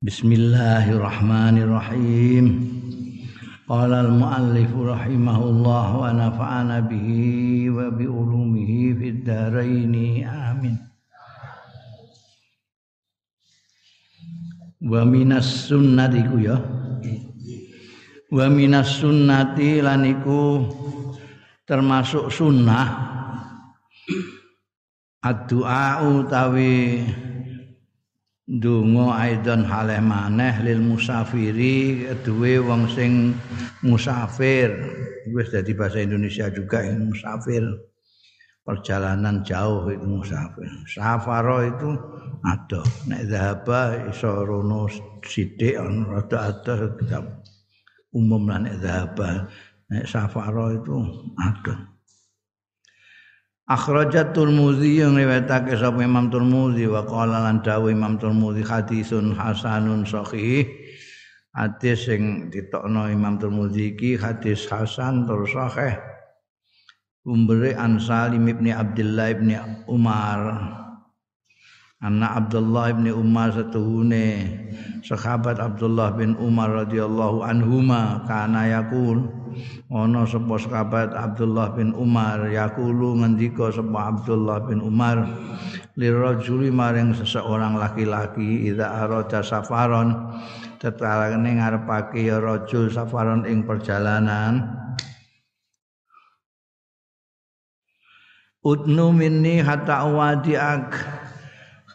Bismillahirrahmanirrahim. Qala al-muallif rahimahullah wa nafa'ana bihi wa bi ulumihi fid dharain. Amin. Wa minas sunnati ku ya. Wa minas sunnati lan iku termasuk sunnah ad-du'a utawi Dungo aidon haleh maneh lil musafiri duwe wong sing musafir. Wis dadi bahasa Indonesia juga yang musafir. Perjalanan jauh itu musafir. Safaro itu ada. Nek zahaba iso rono sithik ana rada ada umum lan nek zahaba nek safaro itu ada Akhrajat Turmuzi yang riwayatake sapa Imam Turmuzi wa qala lan dawuh Imam Turmuzi hadisun hasanun sahih. Hadis sing ditokno Imam Turmuzi iki hadis hasan tur sahih. Umbere an Salim ibn Abdullah ibn Umar. Anna Abdullah ibn Umar satuhune sahabat Abdullah bin Umar radhiyallahu anhuma kana yaqul ana sapa sahabat Abdullah bin Umar yaqulu ngendika sapa Abdullah bin Umar lirajuli maring seseorang laki-laki idza arada safaron tetalane ngarepake ya rajul safaron ing perjalanan Udnu minni hatta wadiak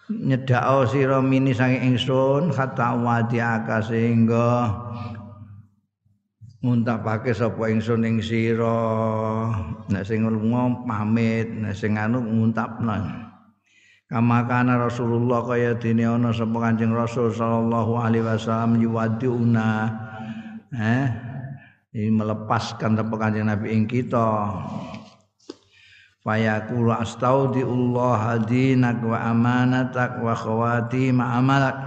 nyedao sira mini saking ingsun hatta wadiak sehingga nguntapake sapa ingsun ing sira. Nek sing lunga pamit nek sing anu nguntapna kama kana Rasulullah kaya dene ana sapa Kanjeng Rasul sallallahu alaihi wasallam yuwaddiuna. Eh ini melepaskan sapa Kanjeng Nabi ing kita. Fayaqulu astaudiullah dinak wa amanatak wa khawati ma amalak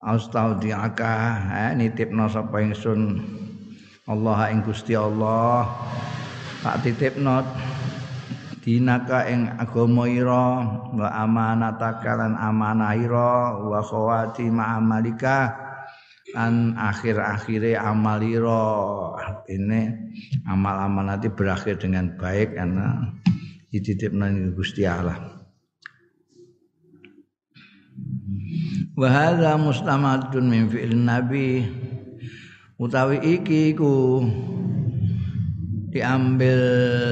astaudiaka eh, nitipno sapa ingsun? Allah ing Gusti Allah. Tak titipno dinaka ing agama ira wa amanataka lan amanah ira wa khawati ma amalika an akhir-akhire amal ira. Ini amal-amal nanti berakhir dengan baik karena dititipno Gusti Allah wa hadza mustamadun min fi'l nabi. Utawi iki ku diambil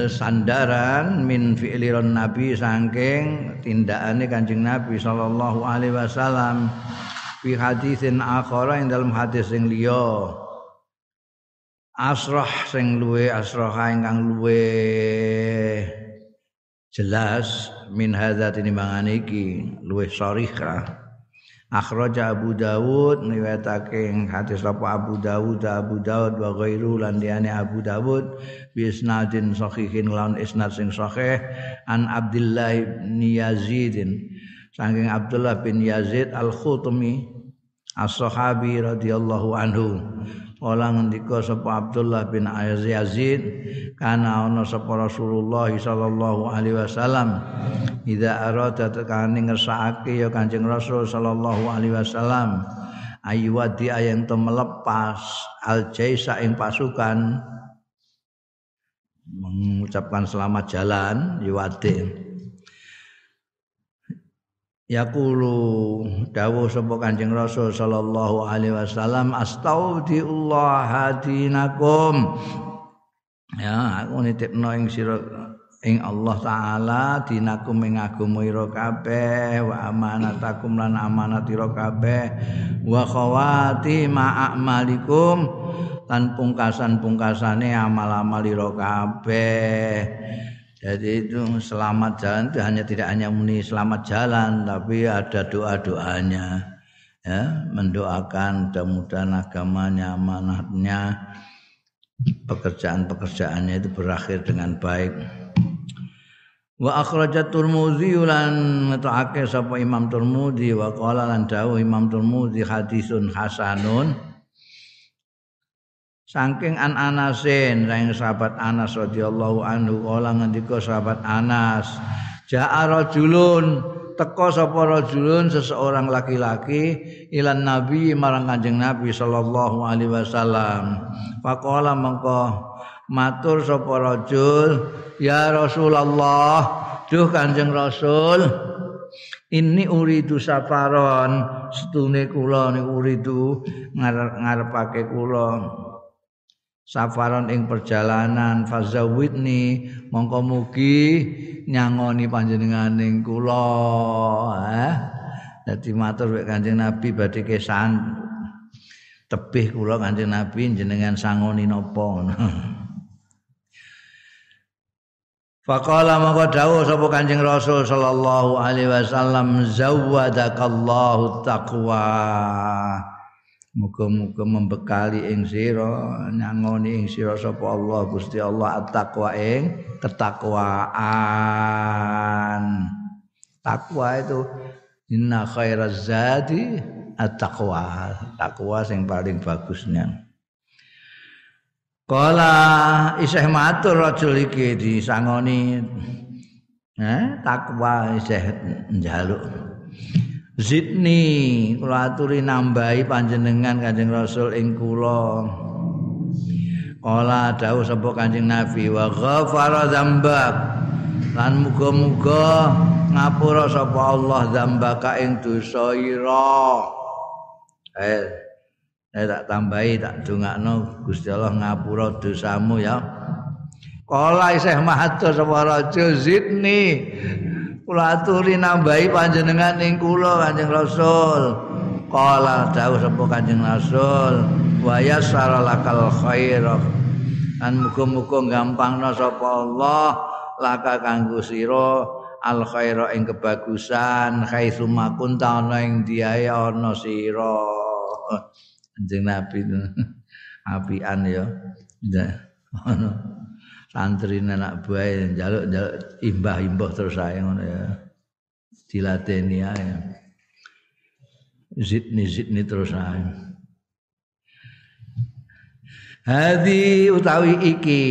sandaran min fi'liron nabi saking tindakane Kanjeng Nabi sallallahu alaihi wasallam fi hadisin akhara ing dalam hadis sing liya. Asrah sing luwe asrah ingkang luwe jelas min hadza tinimbangane iki luwe sharihah Akhraja Abu Dawud riwayatake hadis apa Abu Dawud Abu Dawud wa ghairu lan liyane Abu Dawud bi isnadin lan isnad sing an Abdullah bin Yazid saking Abdullah bin Yazid Al-Khutmi as-sahabi radhiyallahu anhu Ola ngendika sapa Abdullah bin Yazid kana ana sapa Rasulullah sallallahu alaihi wasallam. Idza arada tekane ngersakake ya Kanjeng Rasul sallallahu alaihi wasallam ayyuwadi ayang to melepas al jaisa ing pasukan. Mengucapkan selamat jalan yuwadi Yaqulu dawuh sapa Kanjeng Rasul sallallahu alaihi wasallam astaudiullah hadinakum ya aku nitipno ing sira ing Allah taala dinakum ing agama ira kabeh wa amanatakum lan amanat ira kabeh wa khawati ma'amalikum lan pungkasan-pungkasane amal-amal ira kabeh Jadi itu selamat jalan itu hanya tidak hanya muni selamat jalan tapi ada doa-doanya ya mendoakan mudah-mudahan agamanya amanatnya pekerjaan-pekerjaannya itu berakhir dengan baik. Wa akhrajat Tirmidzi lan ngetokake sapa Imam Tirmidzi wa qala lan dawuh Imam Tirmidzi hadisun hasanun Saking an Anasin saking sahabat Anas radhiyallahu anhu kala ngendika sahabat Anas ja'a rajulun teko sapa rajulun seseorang laki-laki ilan nabi marang kanjeng nabi sallallahu alaihi wasallam. Faqala mengko matur sapa rajul ya rasulullah duh kanjeng rasul ini uridu safaron setune kula niku uridu ngarepake kula safaron ing perjalanan fazawidni mongko mugi nyangoni panjenenganing kula eh. Dadi matur wek Kanjeng Nabi badhe kesan tebih kula Kanjeng Nabi jenengan sangoni napa. Faqala maka dawuh sapa Kanjeng Rasul sallallahu alaihi wasallam zawwadakallahu taqwa Muga-muga membekali ing sira nyangoni ing sira sapa Allah Gusti Allah at-taqwa ketakwaan. Takwa itu inna khairaz zadi. Takwa sing paling bagusnya. Kala isih matur rajul iki disangoni eh takwa isih njaluk Zidni kula aturi nambahi panjenengan Kanjeng Rasul ing kula. Kala dawuh sapa Kanjeng Nabi wa ghafara dzambak. Lan muga-muga ngapura sapa Allah dzambaka ing dosa ira. Eh, eh tak tambahi tak dongakno Gusti Allah ngapura dosamu ya. Kala isih matur sapa raja zidni kula aturi nambahi panjenengan ing kula Kanjeng Rasul. Qala dawuh sapa Kanjeng Rasul, wa yassara lakal khair. Lan muga-muga gampangna sapa Allah laka kanggo sira al khaira ing kebagusan haitsu makunta ana ing diae ana sira. Kanjeng Nabi apian ya. Ono. Santri anak buah njaluk njaluk imbah-imbah terus saya ngono ya. Dilateni ae. Zidni zidni terus ae. Hadi utawi iki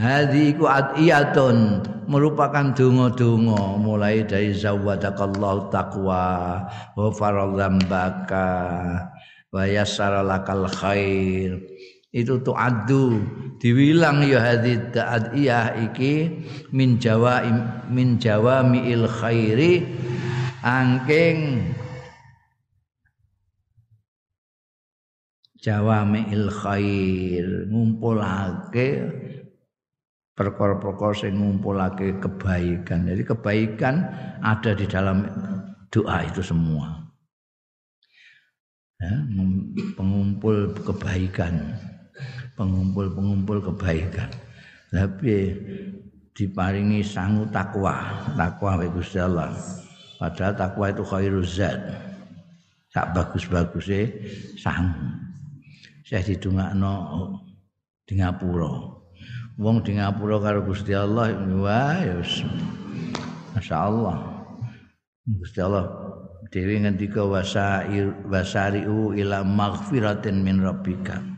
Hadi iku adiyatun merupakan donga-donga mulai dari zawadakallahu taqwa wa faradzambaka wa yassara lakal khair itu tu'addu diwilang ya hadid ta'adiyah iki min jawa min jawamiil khairi angking jawamiil khair ngumpulake perkara-perkara sing ngumpulake kebaikan. Jadi kebaikan ada di dalam doa itu semua. Ya, pengumpul kebaikan pengumpul-pengumpul kebaikan. Tapi diparingi sangu takwa, takwa wa Gusti Allah. Padahal takwa itu khairuz zat. Sak bagus-bagusnya sangu. Saya didungakno di Ngapura. Wong di Ngapura karo Gusti Allah, wah ya Masya Allah. Gusti Allah Dewi ngendika wasair wasariu ila maghfiratin min rabbika.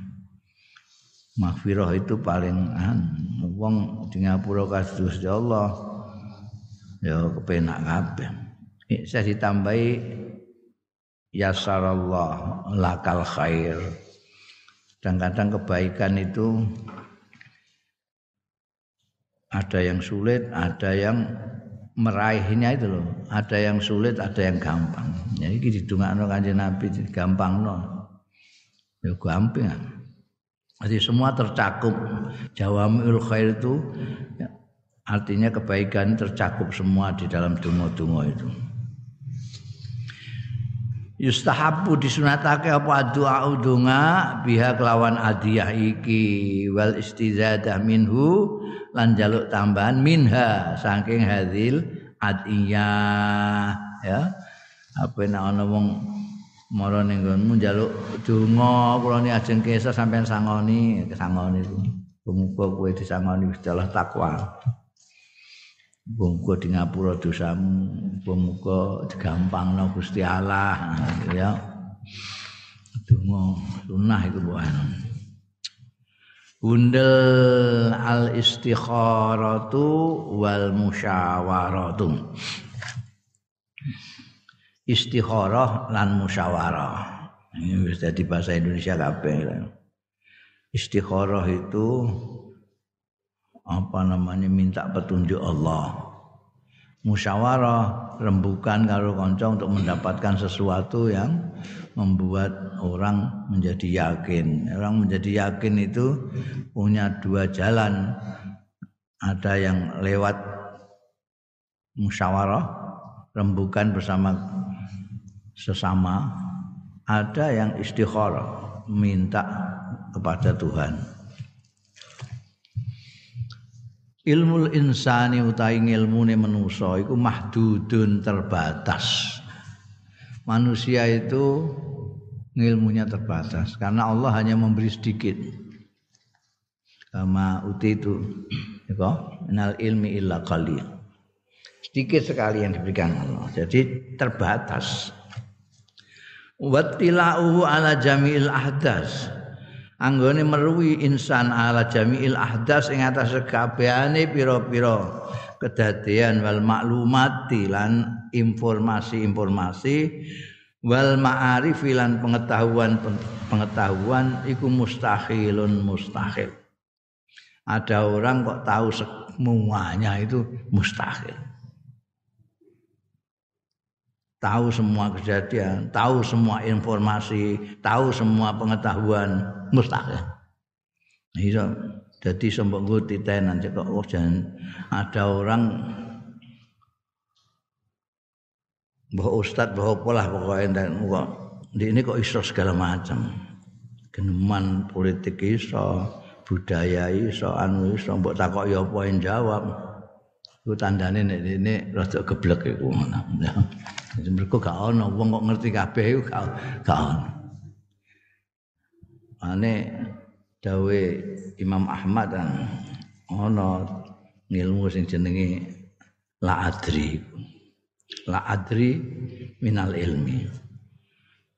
Maghfirah itu paling an wong di ngapura kados ya Allah ya kepenak kabeh. Saya ditambahi yasarallah lakal khair. Kadang-kadang kebaikan itu ada yang sulit, ada yang meraihnya itu loh. Ada yang sulit, ada yang gampang. Jadi kita didungakno kanjeng Nabi gampang no. Ya gampang. Jadi semua tercakup. Jawamiul khair itu ya, artinya kebaikan tercakup semua di dalam dungo-dungo itu. Yustahabu disunatake apa doa udunga biha kelawan adiyah iki wal istizadah minhu lan jaluk tambahan minha saking hadil adiyah ya apa nek ana wong mara ning nggonmu njaluk donga kula ni ajeng kesa sampean sangoni kesangoni muga kowe disangoni Allah takwa. Muga di ngapura dosamu muga digampangno Gusti Allah ya. Donga sunah iku bukan Bundel al istikharatu wal musyawaratu istikharah lan musyawarah. Ini bisa di bahasa Indonesia kabeh. Istikharah itu apa namanya minta petunjuk Allah. Musyawarah rembukan kalau kanca untuk mendapatkan sesuatu yang membuat orang menjadi yakin. Orang menjadi yakin itu punya dua jalan. Ada yang lewat musyawarah, rembukan bersama sesama. Ada yang istikharah, minta kepada Tuhan. ilmu insani utawi ilmune manusa iku mahdudun terbatas. Manusia itu ilmunya terbatas karena Allah hanya memberi sedikit. Kama uti itu, ya minal ilmi illa qalil. Sedikit sekali yang diberikan Allah. Jadi terbatas. Wattila'uhu ala jami'il ahdas. Anggone meruwi insan ala jami'il ahdas ing atas kabehane pira-pira kedadian wal maklumati lan informasi-informasi wal ma'arif lan pengetahuan pengetahuan iku mustahilun mustahil. Ada orang kok tahu semuanya itu mustahil tahu semua kejadian, tahu semua informasi, tahu semua pengetahuan. Mustahil. Iya, jadi sembok gue titenan kok oh, jangan ada orang bahwa ustad bahwa pola pokoknya dan kok di ini kok iso segala macam. Geneman politik iso budaya iso anu iso mbok takok ya apa jawab Ku tandane nek ini rada geblek iku ngono. Mergo gak ono wong kok ngerti kabeh iku gak gak. Ane dawe Imam Ahmad kan ono ilmu sing jenenge la adri. La adri minal ilmi.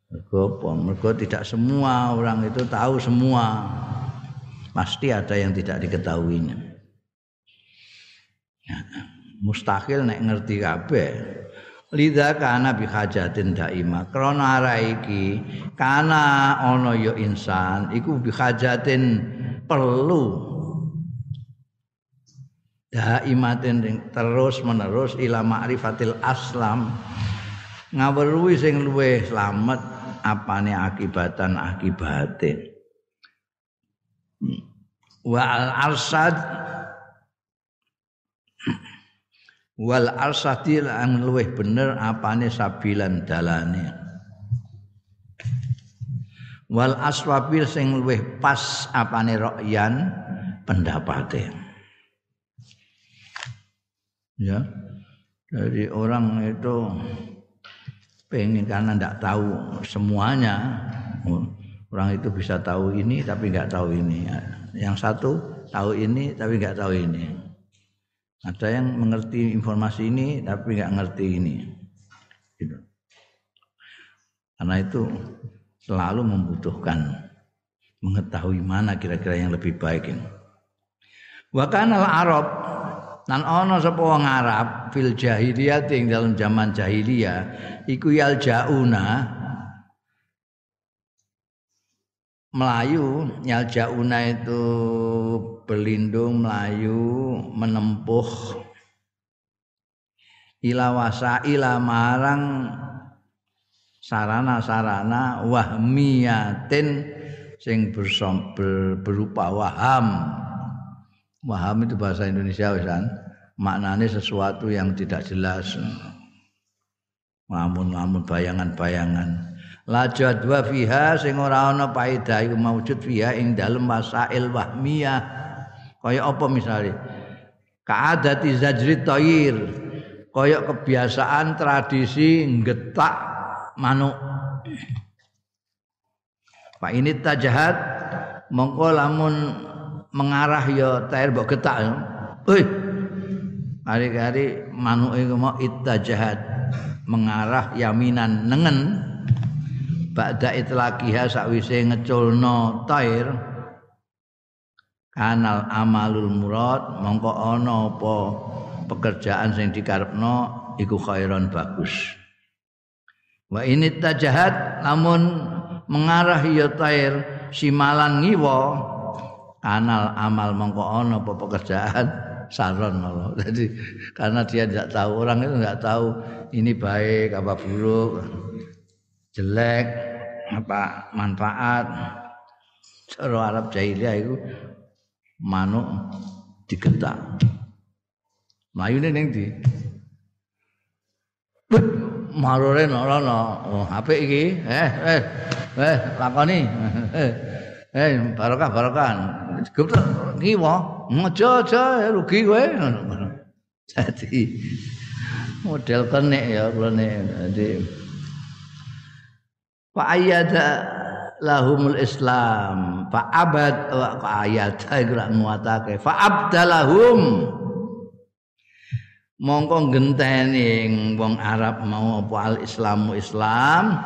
Mergo? Mergo tidak semua orang itu tahu semua. Pasti ada yang tidak diketahuinya. Mustahil nek ngerti kabeh. Lidha kana bi hajatin daima. Krana ara iki kana ana ya insan iku bi hajatin perlu. Daimatin terus menerus ila ma'rifatil aslam. Ngawruhi sing luweh slamet apane akibatan akibatin. Wa al arsad wal arsati lan luweh bener apane sabilan dalane. Wal aswabil sing luweh pas apane rokyan pendapate. Ya jadi orang itu pengen karena tidak tahu semuanya. Orang itu bisa tahu ini tapi nggak tahu ini. Yang satu tahu ini tapi nggak tahu ini ada yang mengerti informasi ini tapi nggak ngerti ini. Gitu. Karena itu selalu membutuhkan mengetahui mana kira-kira yang lebih baik ini. Wa kana Arab dan ono sapa wong Arab fil jahiliyah ing dalam zaman jahiliyah iku yal Melayu jauna itu berlindung Melayu menempuh ila wasaila marang sarana-sarana wahmiyatin sing bersom, ber, berupa waham. Waham itu bahasa Indonesia wisan. Maknanya sesuatu yang tidak jelas. Mamun-mamun bayangan-bayangan la jadwa fiha sing ora ana paedah iku maujud fiha ing dalem masail wahmiyah. Kaya apa misale? Kaadati zajri tayir. Kaya kebiasaan tradisi ngetak manuk. Pak ini tajahat mongko lamun mengarah ya tair mbok getak ya. Hei. Hari-hari iku mau ittajahat mengarah yaminan nengen ba'da itlaqiha sakwise ngeculno tair kanal amalul murad mongko ana apa pekerjaan sing dikarepno iku khairon bagus. Wa ini tajahat namun mengarah ya tair simalan ngiwa kanal amal mongko ana apa pekerjaan saron Allah. Jadi karena dia tidak tahu orang itu tidak tahu ini baik apa buruk, jelek apa manfaat. Cara Arab jahiliyah itu manuk digetak. Mlayune ning ndi? Marore ora ana. Oh, apik iki. Eh, eh. Eh, lakoni. Eh, barokah barokah. Gup ngiwa. Aja aja rugi kowe. Jadi model kenek ya kula Jadi Fa ayyada lahumul Islam. Fa abad wa ayat iku nguatake. Fa abdalahum. Mongko genteni wong Arab mau apa al Islamu Islam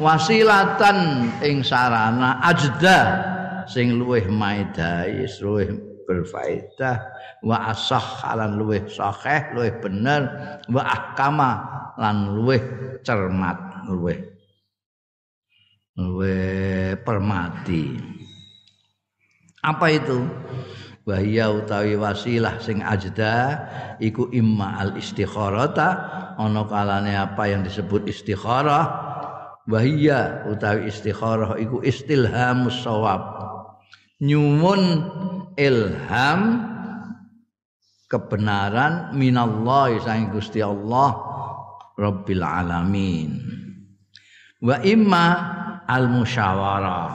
wasilatan ing sarana ajda sing luweh maidai luweh berfaedah wa asah lan luweh sahih luweh bener wa ahkama lan luweh cermat luweh luweh permati. Apa itu? Bahaya utawi wasilah sing ajda iku imma al istikharata ana kalane apa yang disebut istikharah. Bahaya utawi istikharah iku istilhamus sawab nyuwun ilham kebenaran minallah sang Gusti Allah Rabbil alamin. Wa imma al musyawarah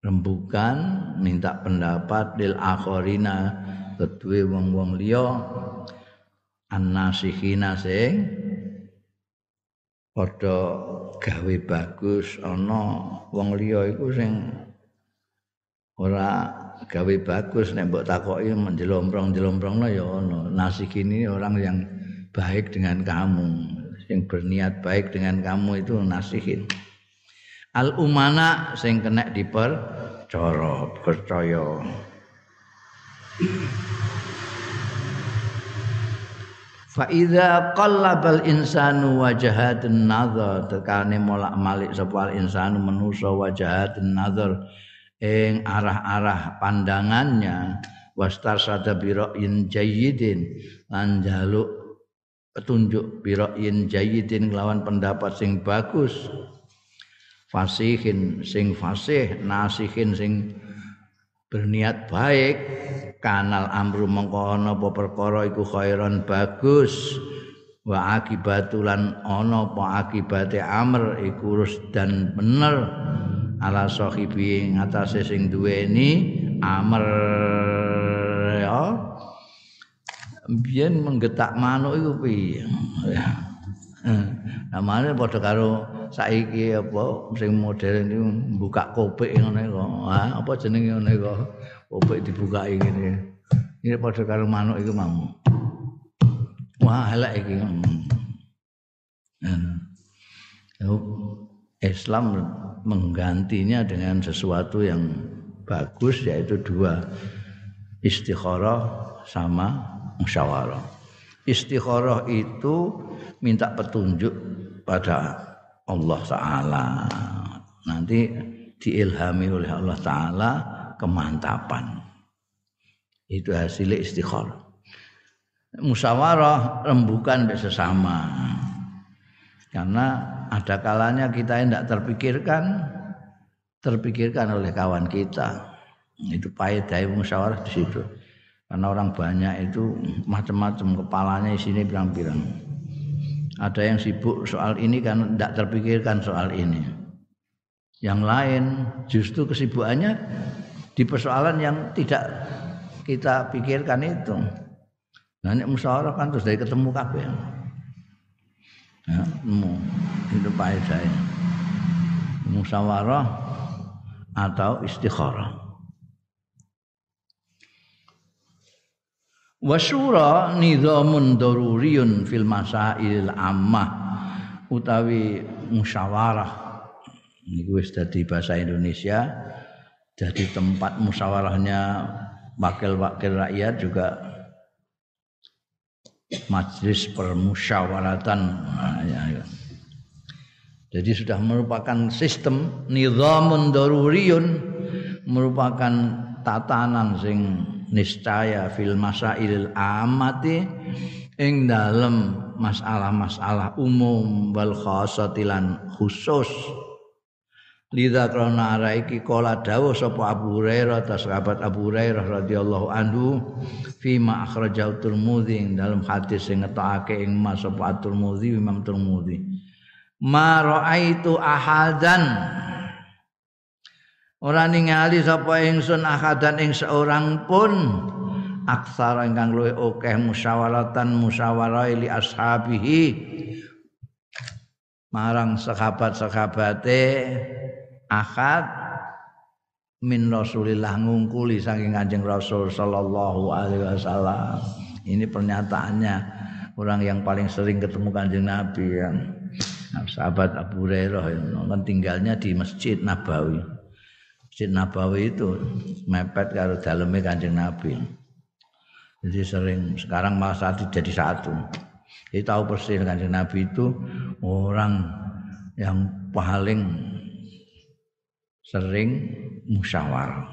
rembukan minta pendapat lil akhirina kedue wong-wong liya annasihina sing padha gawe bagus ana wong liya iku sing ora gawe bagus nek mbok takoki menjelomprong-jelomprongno ya ana. Nasihini orang yang baik dengan kamu yang berniat baik dengan kamu itu nasihin. Al umana sing kena dipercaya percaya. Fa idza qallabal insanu wajahatun nazar tekane molak malik sapa insanu manusa wajahatun nazar ing arah-arah pandangannya wastar sada biroin jayyidin lan jaluk petunjuk biroin jayyidin lawan pendapat sing bagus. Fasihin sing fasih nasihin sing berniat baik. Kanal amru mengko ana apa perkara iku khairan bagus. Wa akibatulan ana apa akibate amr iku dan bener. Ala sahibi ngatasé sing duweni amr ya biyen menggetak manuk iku piye namane padha karo saiki apa sing modern iki buka kopek ngene kok. Apa jenenge ngene kok. Kopek dibukai ngene. Ini padha karo manuk iku mau. Wah, elek iki. Hmm. Islam menggantinya dengan sesuatu yang bagus yaitu dua istikharah sama musyawarah. Istikharah itu minta petunjuk pada Allah Ta'ala. Nanti diilhami oleh Allah Ta'ala kemantapan. Itu hasil istikharah. Musyawarah rembukan sesama. Karena ada kalanya kita tidak terpikirkan terpikirkan oleh kawan kita. Itu pahit dari musyawarah di situ karena orang banyak itu macam-macam kepalanya isinya pirang-pirang. Ada yang sibuk soal ini kan tidak terpikirkan soal ini. Yang lain justru kesibukannya di persoalan yang tidak kita pikirkan itu. Nah ini musyawarah kan terus dari ketemu kabeh. Ya, itu pahit saya. Musyawarah atau istikharah Wasyura nizamun daruriyun fil masail ammah. Utawi musyawarah. Niku wis dadi bahasa Indonesia. Jadi tempat musyawarahnya wakil-wakil rakyat juga majlis permusyawaratan. Nah, ya, ya. jadi sudah merupakan sistem nizamun daruriyun merupakan tatanan sing niscaya fil masail amati ing dalem masalah-masalah umum wal khasatilan khusus. Lidha krona ara iki kala dawuh Abu Hurairah ta sahabat Abu Hurairah radhiyallahu anhu fi ma akhrajahu Tirmidzi dalam hadis sing ngetokake ing Mas sapa Tirmidzi Imam Tirmidzi. Ma raaitu ahadan ora ningali sapa ingsun ahadan ing seorang pun aksar ingkang luwih akeh musyawaratan musyawarah li ashabihi marang sahabat-sahabate akad min Rasulillah ngungkuli saking Kanjeng Rasul sallallahu alaihi wasallam. Ini pernyataannya orang yang paling sering ketemu Kanjeng Nabi yang sahabat Abu Hurairah kan tinggalnya di Masjid Nabawi. Masjid Nabawi itu mepet karo dalamnya Kanjeng Nabi. Jadi sering sekarang malah saat jadi satu. Jadi tahu persis Kanjeng Nabi itu orang yang paling sering musyawarah.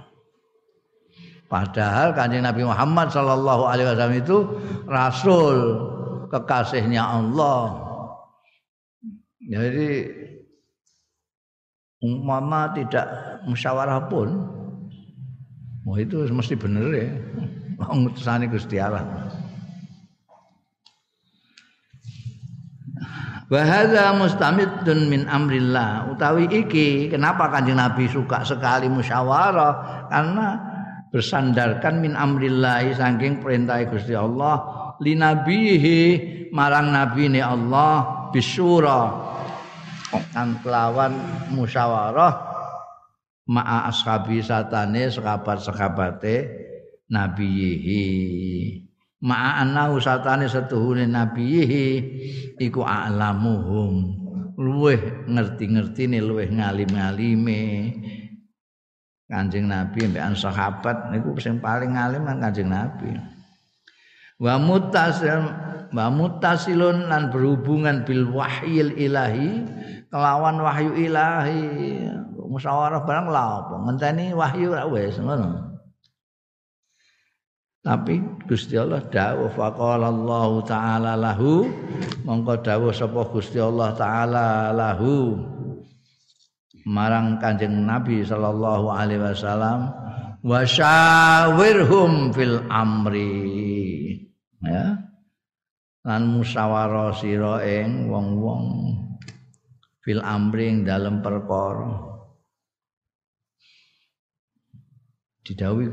Padahal kanjeng Nabi Muhammad Shallallahu Alaihi Wasallam itu Rasul kekasihnya Allah. Jadi umpama tidak musyawarah pun, oh itu mesti benar ya. Mengutusani Gusti Allah. Bahasa mustamidun min amrillah utawi iki kenapa kanjeng Nabi suka sekali musyawarah karena bersandarkan min amrillah saking perintah Gusti Allah li nabihi marang nabi ini Allah bisyura kan kelawan musyawarah. Ma'a ashabi satane sekabat-sekabate nabiyihi ma'ana usatane setuhune nabihi iku a'lamuhum. Luweh ngerti-ngertine luweh ngalim-ngalime. Kanjeng Nabi mbek sahabat niku sing paling alim kan Kanjeng Nabi. Wa mutasil wa mutasilun lan berhubungan bil wahyil ilahi kelawan wahyu ilahi. Musyawarah barang lha apa ngenteni wahyu wis ngono. Tapi Gusti Allah dawuh faqala Allah taala lahu mongko dawuh sapa Gusti Allah taala lahu marang Kanjeng Nabi sallallahu alaihi wasallam wasyawirhum fil amri ya lan musyawarah sira ing wong-wong fil amri ing dalem perkara didhawuhi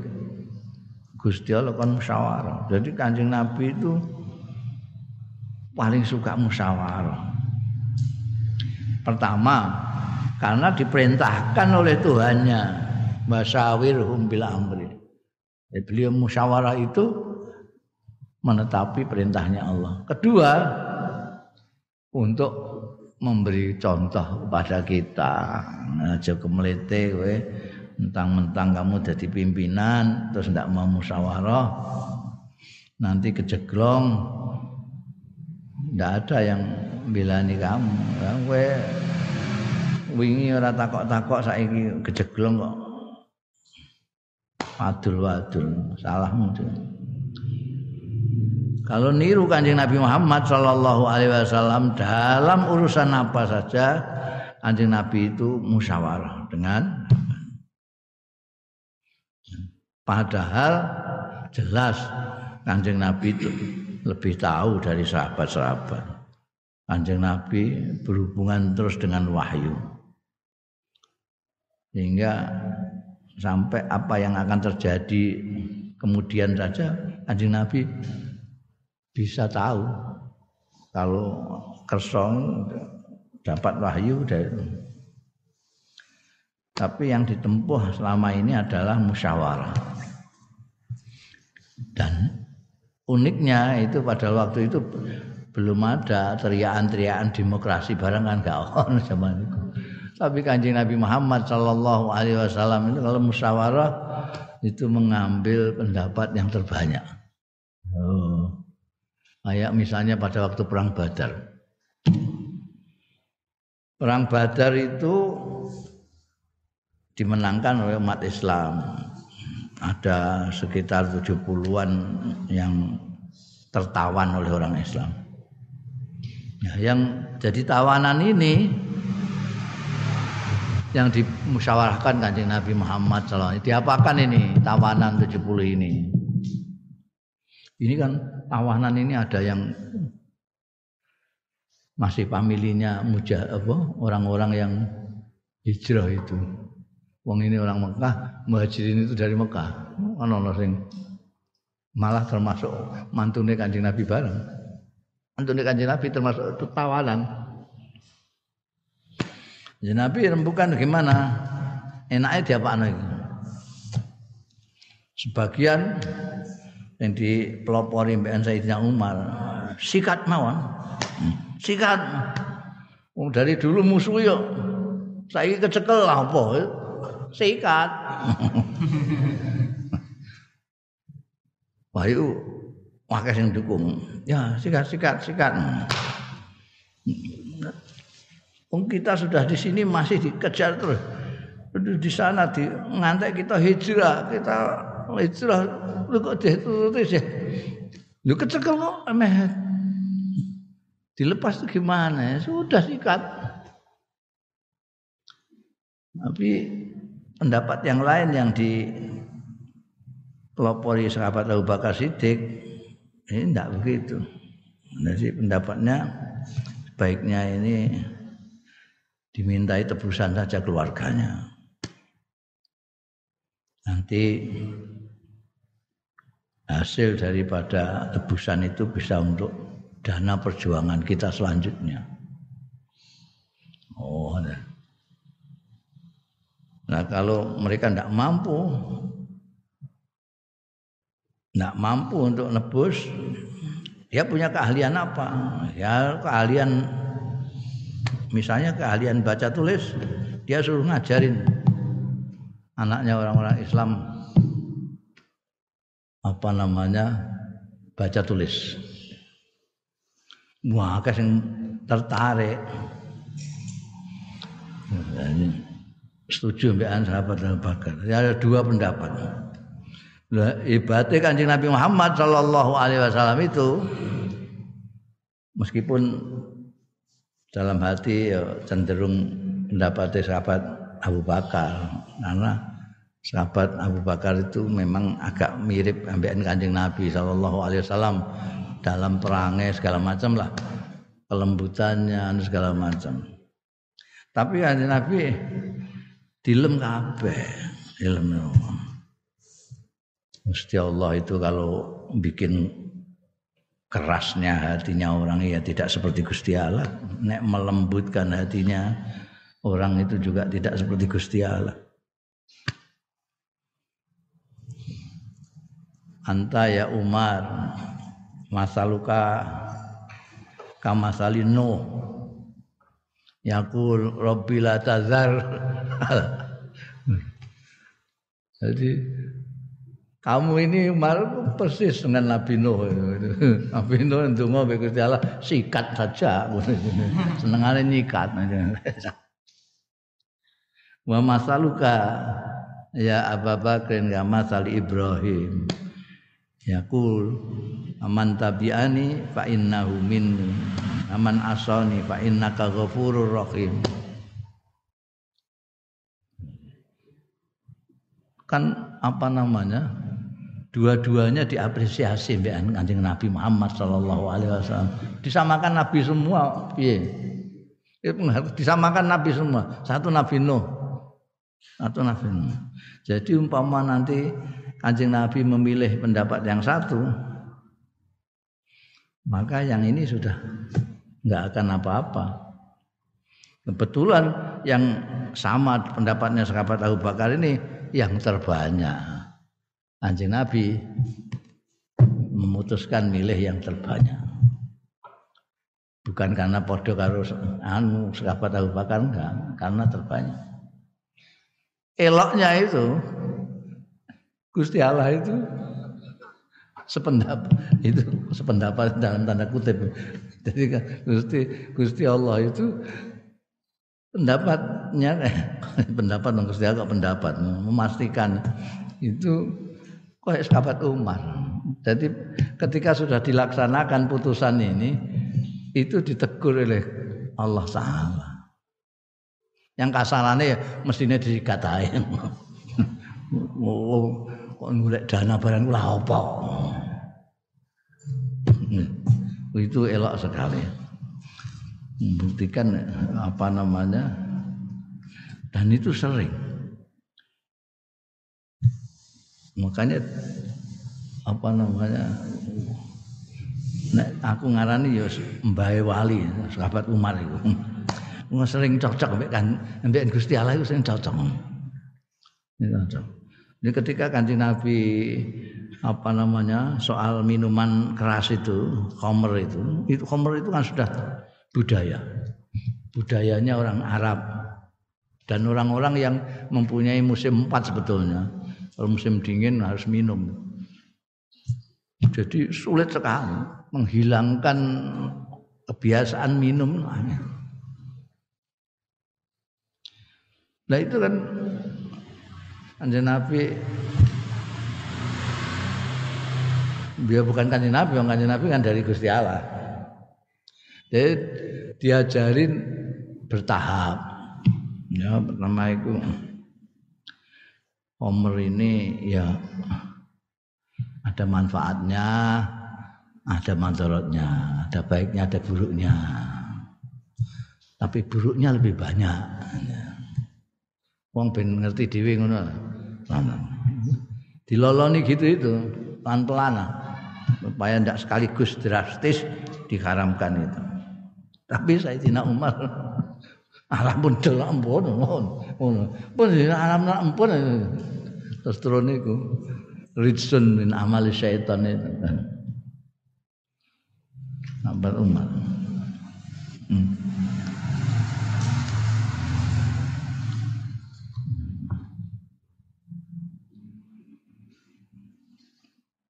Gusti Allah kan musyawarah. Jadi Kanjeng Nabi itu paling suka musyawarah. Pertama, karena diperintahkan oleh Tuhannya masyawirhum bil amri. Jadi beliau musyawarah itu menetapi perintahnya Allah. Kedua, untuk memberi contoh kepada kita. Aja kemelete kowe mentang-mentang kamu jadi pimpinan terus tidak mau musyawarah nanti kejeglong tidak ada yang bilani kamu gue wingi ora takok-takok saiki kejeglong kok wadul-wadul salahmu tuh. Kalau niru kanjeng Nabi Muhammad Shallallahu Alaihi Wasallam dalam urusan apa saja, kanjeng Nabi itu musyawarah dengan Padahal jelas Kanjeng Nabi itu lebih tahu dari sahabat-sahabat. Kanjeng Nabi berhubungan terus dengan wahyu. Sehingga sampai apa yang akan terjadi kemudian saja Kanjeng Nabi bisa tahu kalau kersong dapat wahyu dari tapi yang ditempuh selama ini adalah musyawarah. Dan uniknya itu pada waktu itu belum ada teriakan-teriakan demokrasi barang kan gak on zaman itu. Tapi kanjeng Nabi Muhammad Shallallahu Alaihi Wasallam itu kalau musyawarah itu mengambil pendapat yang terbanyak. Oh. Misalnya pada waktu perang Badar. Perang Badar itu dimenangkan oleh umat Islam. Ada sekitar 70-an yang tertawan oleh orang Islam. Ya, yang jadi tawanan ini yang dimusyawarahkan kanjeng Nabi Muhammad SAW. Diapakan ini tawanan 70 ini? Ini kan tawanan ini ada yang masih familinya mujah apa orang-orang yang hijrah itu. Wong ini orang Mekah, muhajirin itu dari Mekah. Ono sing malah termasuk mantune kanjeng Nabi bareng. Mantune kanjeng Nabi termasuk tawanan. Ya Nabi rembukan gimana? Enaknya dia apa lagi? Sebagian yang dipelopori Mbak Sayyidina Umar sikat mawon. Sikat. Oh, dari dulu musuh yuk. Saya kecekel apa? Sikat. Wah itu wakas yang dukung. Ya sikat sikat sikat kita sudah di sini masih dikejar terus. Di sana di ngantek kita hijrah, kita hijrah lu kok dituruti sih. Lu kecekel kok emeh. Dilepas itu gimana? Sudah sikat. Tapi pendapat yang lain yang di pelopori sahabat Abu Bakar Siddiq ini tidak begitu. Jadi pendapatnya sebaiknya ini dimintai tebusan saja keluarganya. Nanti hasil daripada tebusan itu bisa untuk dana perjuangan kita selanjutnya. Oh, nah, kalau mereka tidak mampu, tidak mampu untuk nebus, dia punya keahlian apa? Ya keahlian misalnya keahlian baca tulis dia suruh ngajarin anaknya orang-orang Islam apa namanya baca tulis. Wah yang tertarik. Setuju mbak sahabat Abu Bakar. Ada dua pendapat. Nah, ibadah kanjeng Nabi Muhammad Shallallahu Alaihi Wasallam itu meskipun dalam hati ya cenderung mendapati sahabat Abu Bakar. Karena sahabat Abu Bakar itu memang agak mirip ambekan Kanjeng Nabi sallallahu alaihi wasallam dalam perangnya segala macam lah kelembutannya segala macam. Tapi Kanjeng Nabi dilem kabeh ilmu Mesti Allah itu kalau bikin kerasnya hatinya orang ya tidak seperti Gusti Allah. Nek melembutkan hatinya orang itu juga tidak seperti Gusti Allah. Anta ya Umar masaluka kamasalino yakul rabbi la tazar jadi kamu ini mal persis dengan Nabi Nuh. Nabi Nuh ndonga mbek Gusti Allah sikat saja. Senengane nyikat Wa masaluka ya Abu Bakar ya masal Ibrahim. Yaqul aman tabi'ani fa innahu minni. Aman asani fa innaka ghafurur rahim. Kan apa namanya? Dua-duanya diapresiasi mbek Kanjeng Nabi Muhammad sallallahu alaihi wasallam. Disamakan nabi semua piye? Disamakan nabi semua. Satu Nabi Nuh. Satu Nabi Nuh. Jadi umpama nanti Kanjeng Nabi memilih pendapat yang satu, maka yang ini sudah nggak akan apa-apa. Kebetulan yang sama pendapatnya sahabat Abu Bakar ini yang terbanyak. Anjing Nabi memutuskan milih yang terbanyak. Bukan karena podo karo anu sahabat Abu Bakar enggak, karena terbanyak. Eloknya itu Gusti Allah itu sependapat itu sependapat dalam tanda kutip. Jadi kan Gusti Gusti Allah itu pendapatnya eh, pendapat Gusti Allah pendapat memastikan itu kok sahabat Umar. Jadi ketika sudah dilaksanakan putusan ini itu ditegur oleh Allah Taala. Yang kasarannya ya mestinya dikatain. Oh, kok ngulek dana barang kula apa? Hmm. Itu elok sekali. Membuktikan apa namanya dan itu sering. Makanya apa namanya Nek aku ngarani ya Mbae Wali, sahabat Umar itu. Sering cocok mbek kan mbek Gusti Allah itu sering cocok. Ini cocok. Ini ketika kanjeng Nabi apa namanya soal minuman keras itu, khomer itu, itu khomer itu kan sudah budaya. Budayanya orang Arab dan orang-orang yang mempunyai musim empat sebetulnya. Kalau musim dingin harus minum. Jadi sulit sekali menghilangkan kebiasaan minum. Nah itu kan Kanjeng Nabi dia bukan kanjeng Nabi, yang kanjeng Nabi kan dari Gusti Allah. Jadi diajarin bertahap. Ya pertama itu Homer ini ya ada manfaatnya, ada manfaatnya, ada baiknya, ada buruknya. Tapi buruknya lebih banyak. Wong ben ngerti dhewe ngono. Diloloni gitu itu, pelan-pelan supaya tidak sekaligus drastis diharamkan itu. Tapi saya tidak Umar alam pun delok ampun ngono. Pun alam ampun terus turun niku ridsun min amali syaitan itu. Sahabat Umar. Hmm.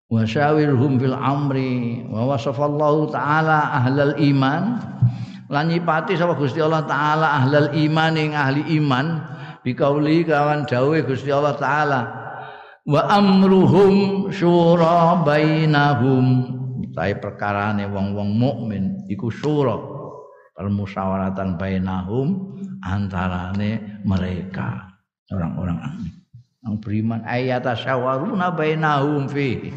wa syawirhum fil amri wa wasafallahu taala ahlal iman lan nyipati sapa Gusti Allah taala ahlal iman ing ahli iman? Bikauli kawan dawuh Gusti Allah taala wa amruhum syura bainahum. Tapi perkarane wong-wong mukmin iku syura permusyawaratan bainahum antarane mereka orang-orang yang beriman ayat syawaruna bainahum fi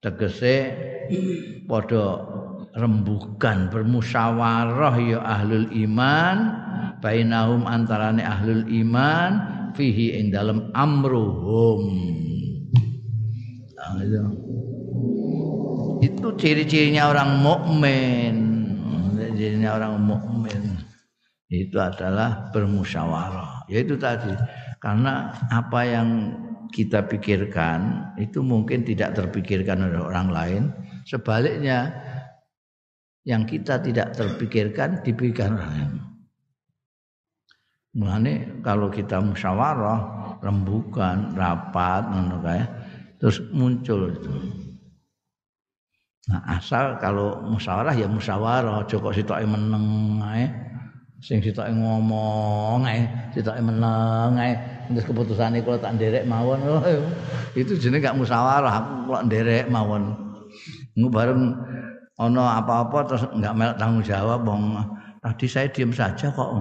tegese padha rembukan bermusyawarah ya ahlul iman bainahum antarane ahlul iman fihi ing dalam amruhum. Nah, itu. itu ciri-cirinya orang mukmin. Cirinya orang mukmin. Itu adalah bermusyawarah. Yaitu tadi. Karena apa yang kita pikirkan itu mungkin tidak terpikirkan oleh orang lain. Sebaliknya yang kita tidak terpikirkan dipikirkan Mulane kalau kita musyawarah, rembukan, rapat ngono kae, terus muncul itu. Nah, asal kalau musyawarah ya musyawarah, aja kok sitoke meneng ae. Sing sitoke ngomong ae, sitoke meneng ae. Terus keputusane kalau tak nderek mawon, itu jenenge gak musyawarah, aku kok nderek mawon. Ngu bareng ana apa-apa terus enggak melok tanggung jawab wong tadi saya diam saja kok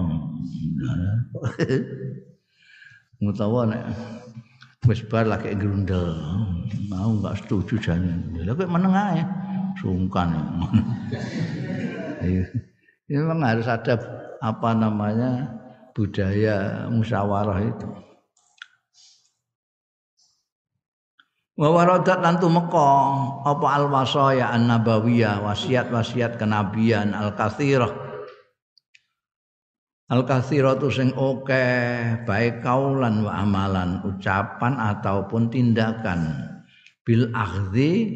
Mutawa nek wis bar lagi grundel. Mau enggak setuju jane. Lha kok meneng ae. Sungkan. Ini memang harus ada apa namanya budaya musyawarah itu. Wa waradat lan tumeka apa al wasaya an nabawiyah wasiat-wasiat kenabian al katsirah Al kathiratu sing oke baik kaulan wa amalan ucapan ataupun tindakan. Bil akhdi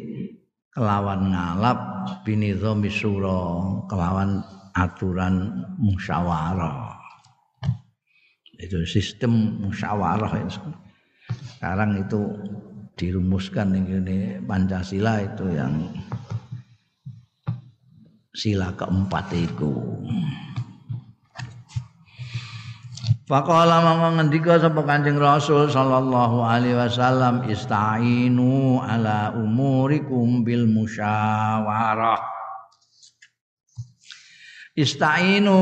kelawan ngalap binidhami sura kelawan aturan musyawarah. Itu sistem musyawarah sekarang itu dirumuskan ini Pancasila itu yang sila keempat itu. Faqala mangko ngendika sapa Kanjeng Rasul sallallahu alaihi wasallam istainu ala umurikum bil musyawarah. Istainu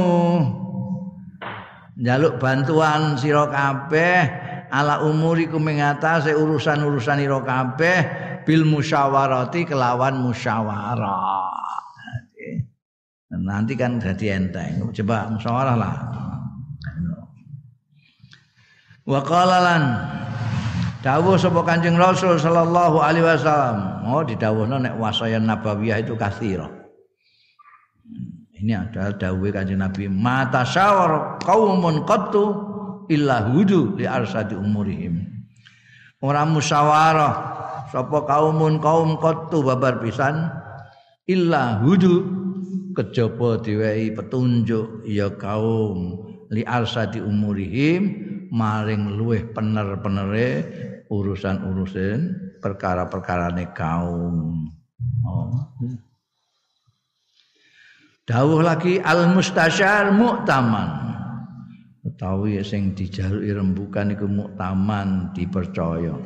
jaluk bantuan sira kabeh ala umurikum ing atase urusan-urusan ira kabeh bil musyawarati kelawan musyawarah. Nanti kan jadi enteng. Coba musyawarah lah. Wa qala lan dawuh sapa Kanjeng Rasul sallallahu alaihi wasallam, oh didhawuhno nek wasaya nabawiyah itu kathira. Ini adalah dawuh Kanjeng Nabi, mata syawar qaumun qattu illa hudu li arsadi umurihim. Ora musyawarah sapa kaumun kaum qattu babar pisan illa hudu kejaba diwehi petunjuk ya kaum li arsadi umurihim maring luweh pener-penere urusan-urusan perkara-perkarane kaum. Oh. Dawuh lagi al mustasyar muktaman. Utawi sing dijaluki rembukan iku muktaman dipercaya.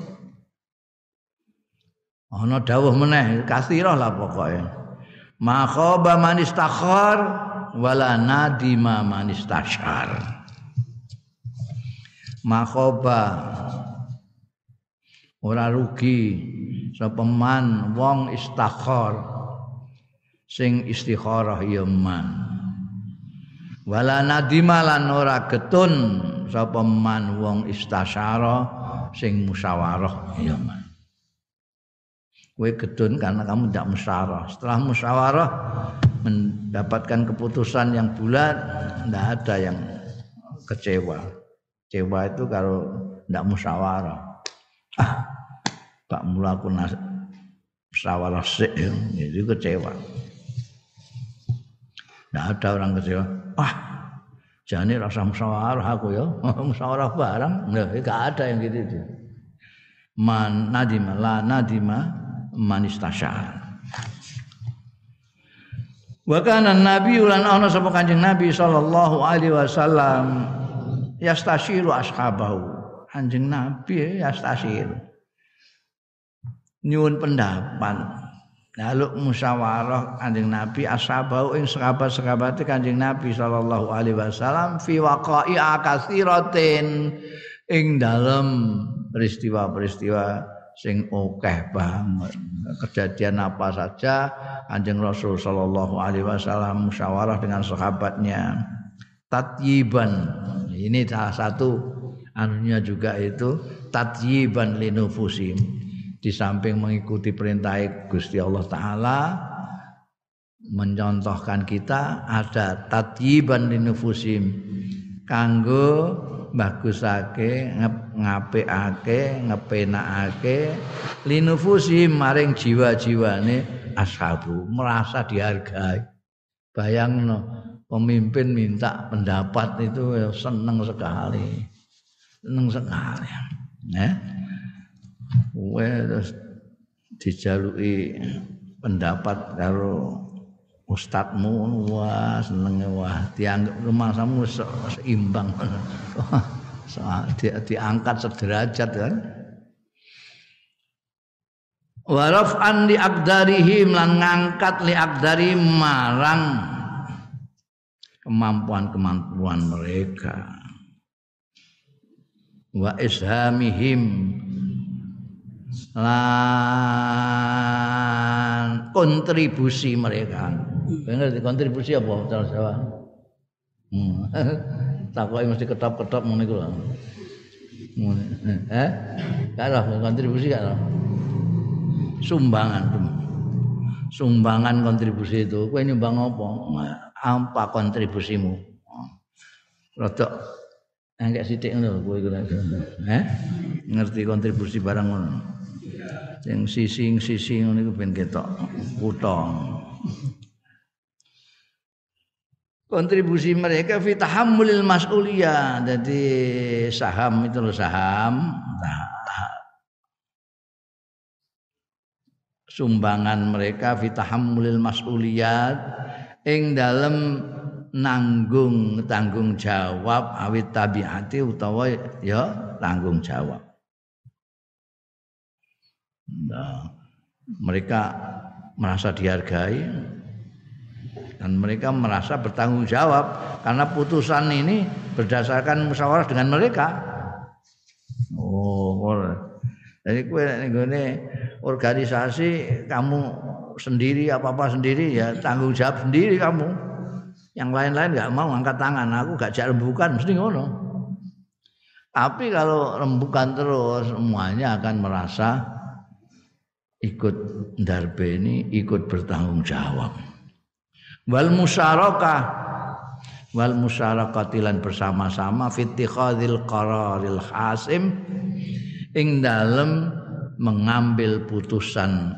Ana dawuh meneh kasirah lah pokoke. Ma khaba man istakhar wala nadima man istasyar makhoba ora rugi sapa man wong istakhar sing istikharah ya man wala nadima lan ora getun sapa man wong istasyara sing musyawarah ya man kowe getun karena kamu tidak musyawarah setelah musyawarah mendapatkan keputusan yang bulat tidak ada yang kecewa Kecewa itu kalau tidak musyawarah. Ah, Pak Mula aku musyawarah sih, jadi kecewa. Tidak ada orang kecewa. Ah, jangan rasa musyawarah aku ya, musyawarah barang. Nah, gak ada yang gitu itu. Man nadima la nadima manistasya. Wa kana Nabi ulan ana sapa Kanjeng Nabi sallallahu alaihi wasallam yastashiru ashabahu. Anjing Nabi yastashiru. Nyuwun pendapat. Lalu musyawarah Kanjeng Nabi ashabahu ing sahabat-sahabat Kanjeng Nabi sallallahu alaihi wasallam fi waqa'i akatsiratin ing dalam peristiwa-peristiwa sing akeh banget. Kejadian apa saja Kanjeng Rasul sallallahu alaihi wasallam musyawarah dengan sahabatnya. Tatyiban ini salah satu anunya juga itu tatyiban linufusim. Di samping mengikuti perintah Gusti Allah taala mencontohkan kita ada tatyiban linufusim kanggo bagusake ngapikake ngepenakake linufusim maring jiwa-jiwane ashabu merasa dihargai. Bayangno pemimpin minta pendapat itu ya seneng sekali. Seneng sekali. Ya kowe terus dijaluki pendapat karo ustadmu wah seneng wah dianggap rumahmu seimbang. Di, diangkat sederajat kan? Waraf an li akdarihim lan ngangkat li akdari marang kemampuan-kemampuan mereka. Wa ishamihim lan kontribusi mereka. Ngerti kontribusi apa cara Jawa? Hmm. Takoke mesti ketop-ketop ngono iku lho. Eh? Kontribusi kan sumbangan sumbangan kontribusi itu kowe nyumbang apa? apa kontribusimu rodok enggak sithik ngono kowe iku eh ngerti kontribusi barang ngono sing sising-sising ngono iku ben ketok kutha kontribusi mereka fi tahammulil mas'uliyah. Jadi saham itu loh saham. Nah, sumbangan mereka fitahammulil mas'uliyat ing dalam nanggung tanggung jawab awit tabiati utawa ya tanggung jawab. Nah, mereka merasa dihargai dan mereka merasa bertanggung jawab karena putusan ini berdasarkan musyawarah dengan mereka. Oh, jadi kue ini organisasi kamu sendiri apa apa sendiri ya tanggung jawab sendiri kamu. Yang lain-lain nggak mau angkat tangan, aku gak jak rembukan mesti ngono. Tapi kalau rembukan terus semuanya akan merasa ikut darbe ini ikut bertanggung jawab. Wal musyarakah wal musyarakatilan bersama-sama fitikhadil qararil hasim ing dalam mengambil putusan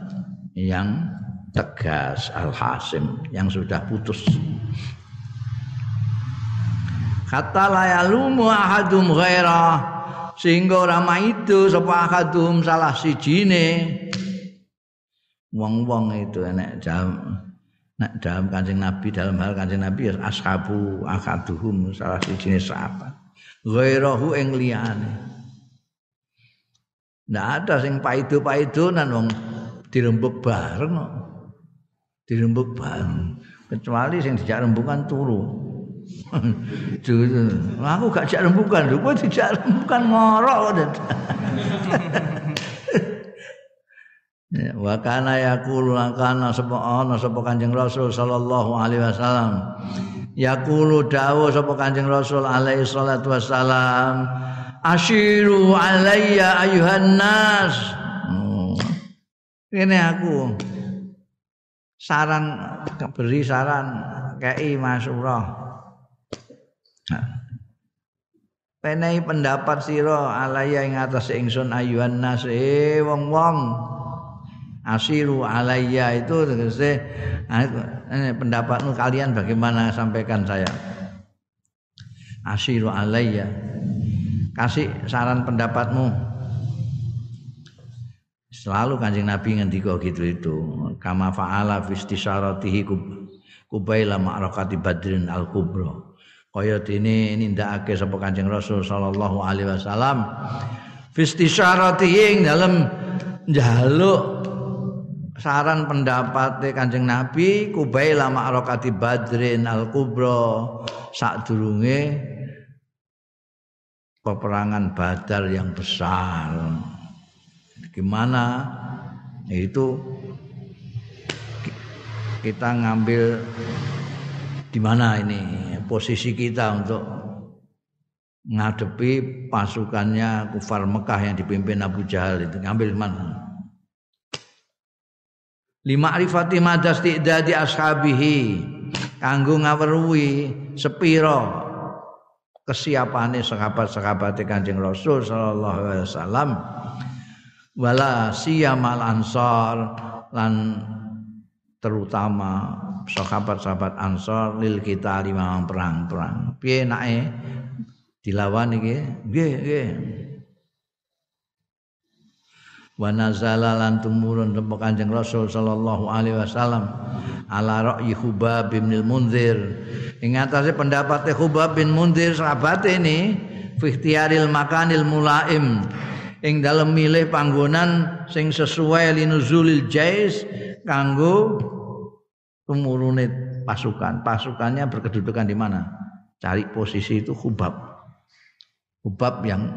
yang tegas al hasim yang sudah putus kata layalumu ahadum ghaira sehingga orang itu sapa salah sijine wong-wong itu enek jam nek dalam kancing Nabi dalam hal kancing Nabi ya ashabu akaduhum salah sijine sahabat ghairahu ing liyane Ndak ada sing paido-paidonan wong dirembuk bareng kok. Dirembuk bareng. Kecuali sing dijak rembukan turu. aku gak jak rembukan, lho kowe dijak rembukan ngorok. Ya, wa kana yaqulu kana sapa ana sapa Kanjeng Rasul sallallahu alaihi wasallam. Yaqulu dawuh sapa Kanjeng Rasul alaihi salatu wasalam asyiru alayya ayuhan nas. Ini aku saran beri saran kei masurah Penai pendapat siro alaya ing atas ingsun ayuhan nas. Eh wong wong asiru alaya itu tegese pendapatmu kalian bagaimana? Sampaikan saya. Asiru alaya kasih saran pendapatmu. Selalu kanjeng nabi ngendika gitu itu. Kama faala fi istisyaratihi kubaila ma'rakati badrin al kubra kaya dene nindakake sapa kanjeng rasul sallallahu alaihi wasallam. Fi istisyaratihi dalam njaluk saran pendapat kanjeng nabi kubaila ma'rakati badrin al kubra sadurunge peperangan Badar yang besar. Gimana? Itu kita ngambil di mana ini posisi kita untuk ngadepi pasukannya kufar Mekah yang dipimpin Abu Jahal itu ngambil mana? Lima arifati madas tidak di ashabihi. Kanggo sepiro kesiapane sahabat-sahabat Kanjeng Rasul sallallahu alaihi wasallam. Wala siyamal ansar lan terutama sahabat-sahabat ansar lil kita lima perang-perang. Piye nake dilawan iki? Nggih nggih wa nazala lan tumurun tempo Kanjeng Rasul sallallahu alaihi wasallam ala ra'yi Hubab bin Munzir ing atase pendapat Khubab bin Mundir sahabat ini fi ikhtiaril makanil mulaim. Ing dalam milih panggonan sing sesuai linuzulil jais kanggo tumurune pasukan. Pasukannya berkedudukan di mana? Cari posisi itu Khubab Khubab yang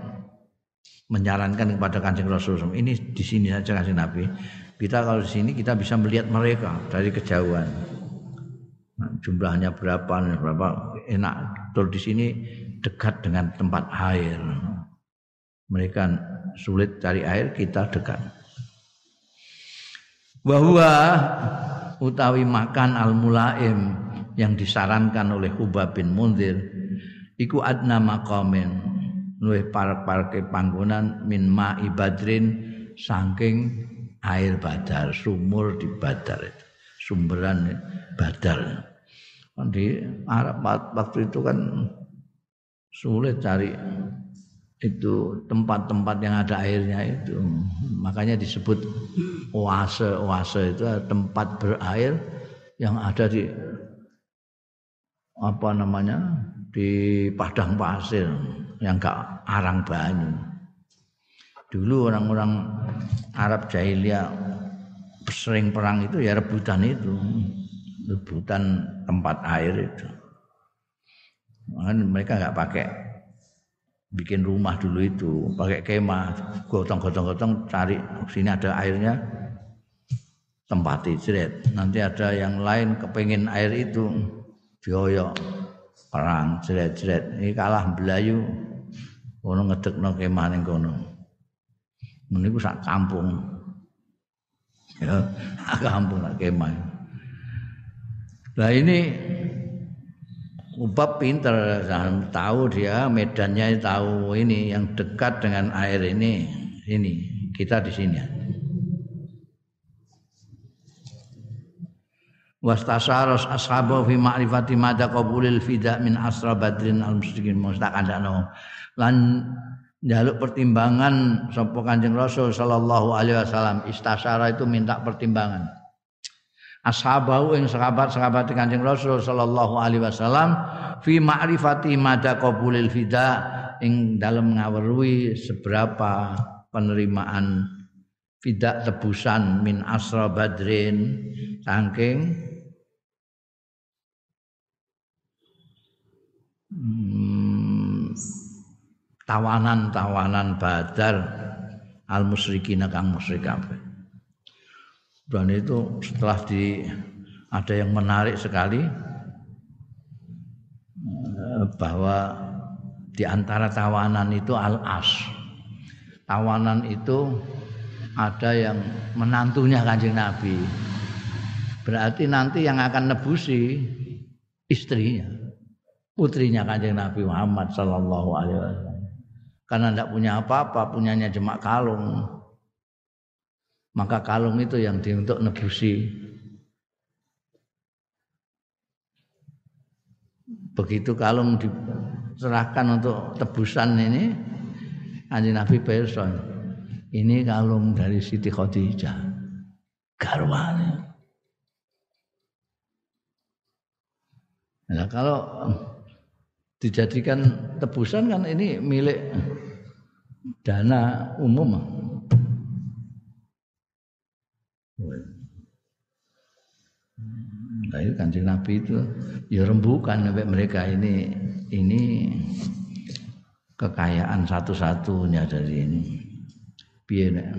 menyarankan kepada kancing Rasulullah ini di sini saja kasih Nabi. Kita kalau di sini kita bisa melihat mereka dari kejauhan. Nah, jumlahnya berapa berapa enak. Betul di sini dekat dengan tempat air. Mereka sulit cari air kita dekat. Bahwa utawi makan al mulaim yang disarankan oleh Ubah bin Munzir iku adna maqamin luwih parek-pareke panggonan min ma ibadrin saking air badar sumur di badar itu sumberan badar. Di Arab waktu itu kan sulit cari itu tempat-tempat yang ada airnya itu. Makanya disebut oase. Oase itu tempat berair yang ada di apa namanya di padang pasir yang gak arang banyu. Dulu orang-orang Arab jahiliyah sering perang itu ya rebutan itu. Rebutan tempat air itu. Makanya mereka nggak pakai bikin rumah dulu itu. Pakai kemah gotong-gotong-gotong cari sini ada airnya tempati jeret nanti ada yang lain kepengen air itu dioyok perang jeret-jeret ini kalah belayu kono ngedekno kemah ning kono niku sak kampung ya kampung sak kemah lah ini Ubab pinter, tahu dia medannya tahu ini yang dekat dengan air ini, ini kita di sini. Wastasaros ashabu fi ma'rifati madza qabulil fida min asra badrin al musyrikin mustaqadano. Lan jaluk pertimbangan sapa Kanjeng Rasul sallallahu alaihi wasallam istasara itu minta pertimbangan. Ashabahu ing sahabat-sahabat Kanjeng Rasul sallallahu alaihi wasallam fi ma'rifati mada qabulil fida ing dalam ngaweruhi seberapa penerimaan fida tebusan min asra badrin. Saking hmm, tawanan-tawanan badar al musyrikin kang musyrik kabeh dan itu setelah di ada yang menarik sekali eh, bahwa di antara tawanan itu al-as. Tawanan itu ada yang menantunya Kanjeng Nabi. Berarti nanti yang akan nebusi istrinya, putrinya Kanjeng Nabi Muhammad sallallahu alaihi wasallam. Karena tidak punya apa-apa, punyanya jemak kalung. Maka kalung itu yang di untuk nebusi. Begitu kalung diserahkan untuk tebusan ini Anjing Nabi Person ini kalung dari Siti Khadijah. Garwane. Nah kalau dijadikan tebusan kan ini milik dana umum Nah, itu kanjeng Nabi itu ya rembukan sampai mereka ini ini kekayaan satu-satunya dari ini. Piye nek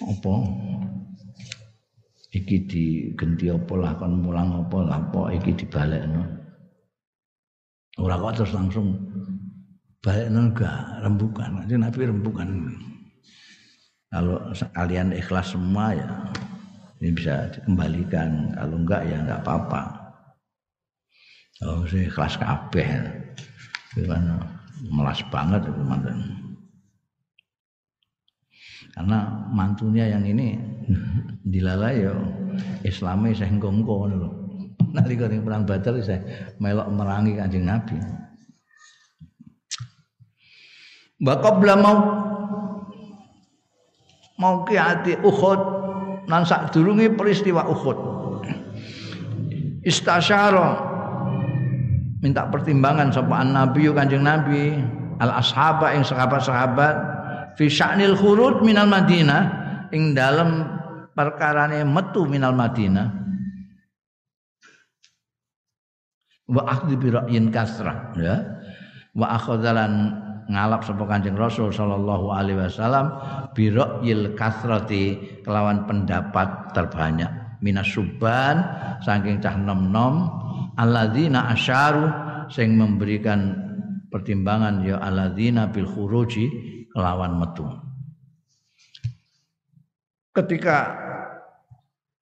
apa iki digenti apa lah kon mulang apa apa iki dibalekno. Ora kok terus langsung balekno enggak rembukan. Kanjeng Nabi rembukan. Kalau kalian ikhlas semua ya ini bisa dikembalikan. Kalau enggak ya enggak apa-apa. Oh, saya ikhlas kabeh. Kan melas banget itu mantan. Karena mantunya yang ini dilalai Islamnya saya engko loh. Nanti kalau perang Badar saya melok merangi kanjeng Nabi. Bakal mau mau kiati Uhud nan sadurunge peristiwa Uhud. Istasyara minta pertimbangan sapa Nabi Kanjeng Nabi al ashaba ing sahabat-sahabat fi sya'nil khurud minal Madinah ing dalam perkarane metu minal Madinah wa akhdhi bi ra'yin kasrah ya. Wa akhadhalan ngalap sapa Kanjeng Rasul sallallahu alaihi wasallam bi ra'yil kasrati kelawan pendapat terbanyak. Minas suban saking cah nom-nom alladzina asyaru sing memberikan pertimbangan ya alladzina bil khuruji kelawan metu. Ketika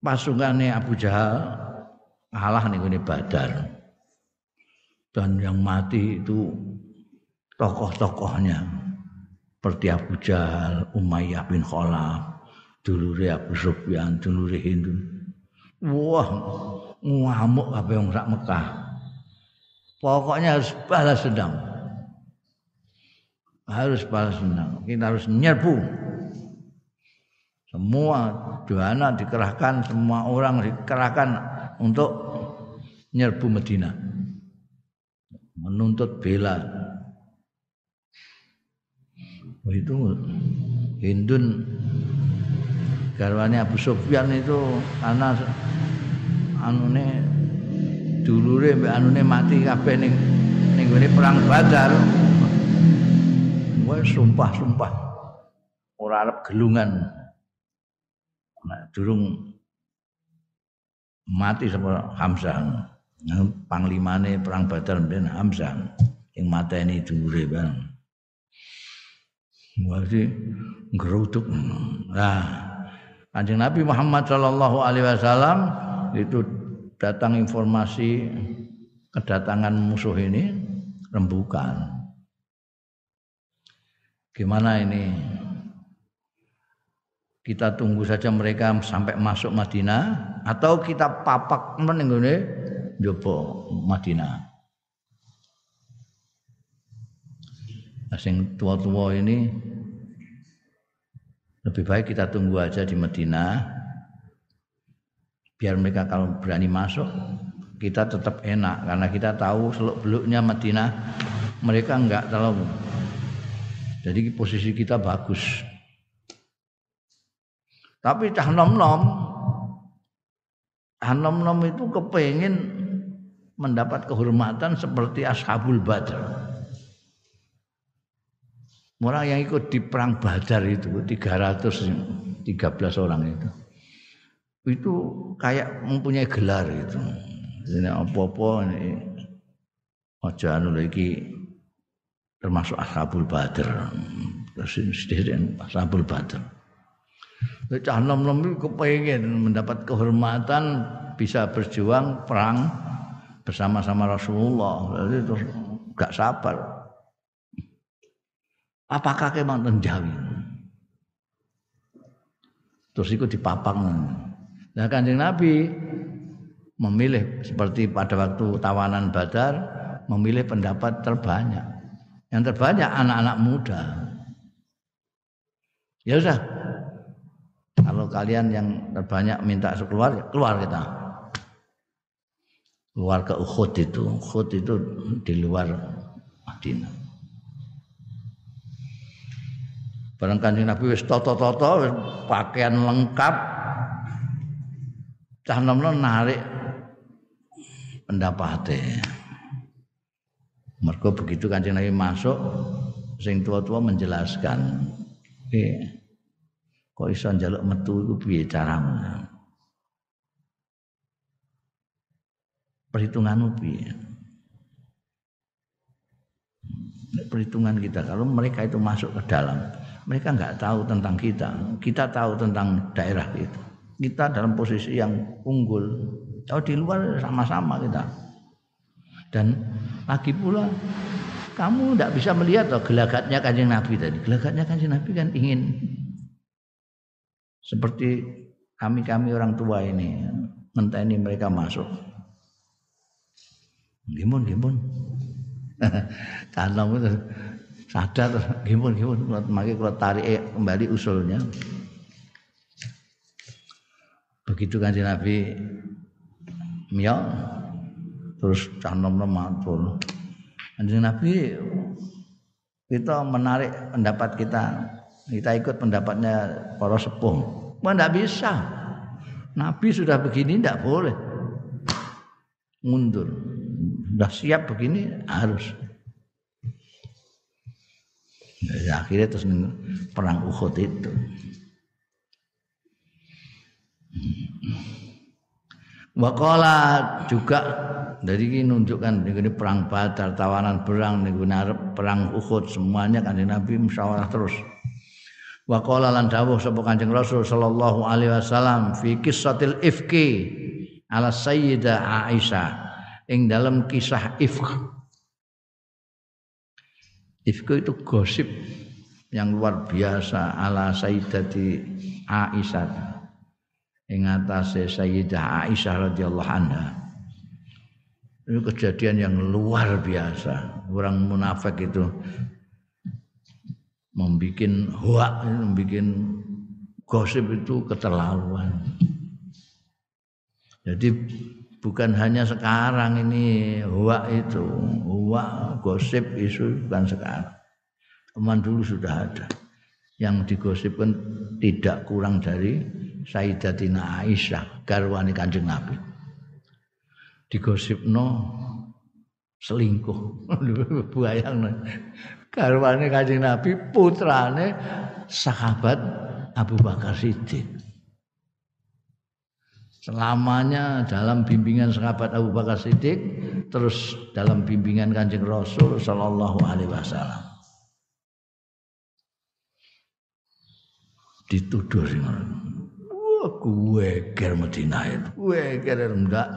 pasukannya Abu Jahal kalah nih Badar dan yang mati itu tokoh-tokohnya seperti Abu Jahal, Umayyah bin Khalaf, dulure Abu Sufyan, dulure Hindu. Wah, ngamuk apa yang sak Mekah. Pokoknya harus balas dendam. harus balas dendam. Kita harus nyerbu. Semua dana dikerahkan, semua orang dikerahkan untuk nyerbu Medina. Menuntut bela. Itu Hindun garwane Abu Sufyan itu karena anune dulure mbek anune mati kabeh ning ning perang Badar. Wes sumpah-sumpah ora arep gelungan. Nah, durung mati sama Hamzah. Panglimane perang Badar mben Hamzah yang mateni dulure bang. Wadi ngeruduk. Nah, Kanjeng Nabi Muhammad Shallallahu Alaihi Wasallam itu datang informasi kedatangan musuh ini rembukan. Gimana ini? Kita tunggu saja mereka sampai masuk Madinah atau kita papak menenggone jopo Madinah. Asing tua-tua ini lebih baik kita tunggu aja di Madinah. Biar mereka kalau berani masuk kita tetap enak. Karena kita tahu seluk beluknya Madinah mereka enggak terlalu. Jadi posisi kita bagus. Tapi cah nom nom cah nom nom itu kepengen mendapat kehormatan seperti ashabul badr orang yang ikut di perang badar itu 313 orang itu itu kayak mempunyai gelar itu. Ini apa-apa ini aja anu lagi termasuk ashabul badr. Terus sedherek ashabul badr. Cah nom-nom itu kepengen mendapat kehormatan bisa berjuang perang bersama-sama Rasulullah. Jadi terus gak sabar. Apakah kemang tenjawi? Terus ikut dipapang. Nah kanjeng Nabi memilih seperti pada waktu tawanan Badar memilih pendapat terbanyak. Yang terbanyak anak-anak muda. Ya sudah. Kalau kalian yang terbanyak minta keluar, keluar kita. Keluar ke Uhud itu. Uhud itu di luar Madinah. Barang kanjeng Nabi wis toto-toto pakaian lengkap cah nom narik pendapatnya. Mergo begitu Kanjeng Nabi masuk sing tua-tua menjelaskan, "Eh, kok iso njaluk metu iku piye caramu?" Perhitunganmu piye? Perhitungan kita kalau mereka itu masuk ke dalam, mereka nggak tahu tentang kita, kita tahu tentang daerah itu kita dalam posisi yang unggul. Kalau di luar sama-sama kita. Dan lagi pula kamu tidak bisa melihat loh gelagatnya kanjeng Nabi tadi. Gelagatnya kanjeng Nabi kan ingin seperti kami-kami orang tua ini menteni mereka masuk. Gimun, gimun. Karena itu sadar gimun, gimun. Makanya kalau tarik kembali usulnya. Begitu kan Nabi Mio terus cah nom-nom matur. Kanjeng Nabi kita menarik pendapat kita. Kita ikut pendapatnya para sepuh. Wah enggak bisa. Nabi sudah begini enggak boleh. Mundur. Sudah siap begini harus. Ya, akhirnya terus perang Uhud itu. Wakola juga dari ini nunjukkan ini perang Badar, tawanan perang, ini perang Uhud semuanya kan Nabi musyawarah terus. Wakola lan dawuh sapa Kanjeng Rasul sallallahu alaihi wasallam fi kissatil ifki ala sayyidah Aisyah ing dalam kisah ifk. Ifk itu gosip yang luar biasa ala sayyidati Aisyah ing atase Sayyidah Aisyah radhiyallahu anha. Itu kejadian yang luar biasa. Orang munafik itu membuat hoak, membuat gosip itu keterlaluan. Jadi bukan hanya sekarang ini hoak itu, hoak gosip isu bukan sekarang. Teman dulu sudah ada. Yang digosipkan tidak kurang dari Sayyidatina Aisyah, garwani Kanjeng Nabi. Digosipno selingkuh. Bayang garwane Kanjeng Nabi putrane sahabat Abu Bakar Siddiq. Selamanya dalam bimbingan sahabat Abu Bakar Siddiq, terus dalam bimbingan Kanjeng Rasul sallallahu alaihi wasallam. Dituduh sing Wah, gue ger Madinah itu. Gue ger enggak.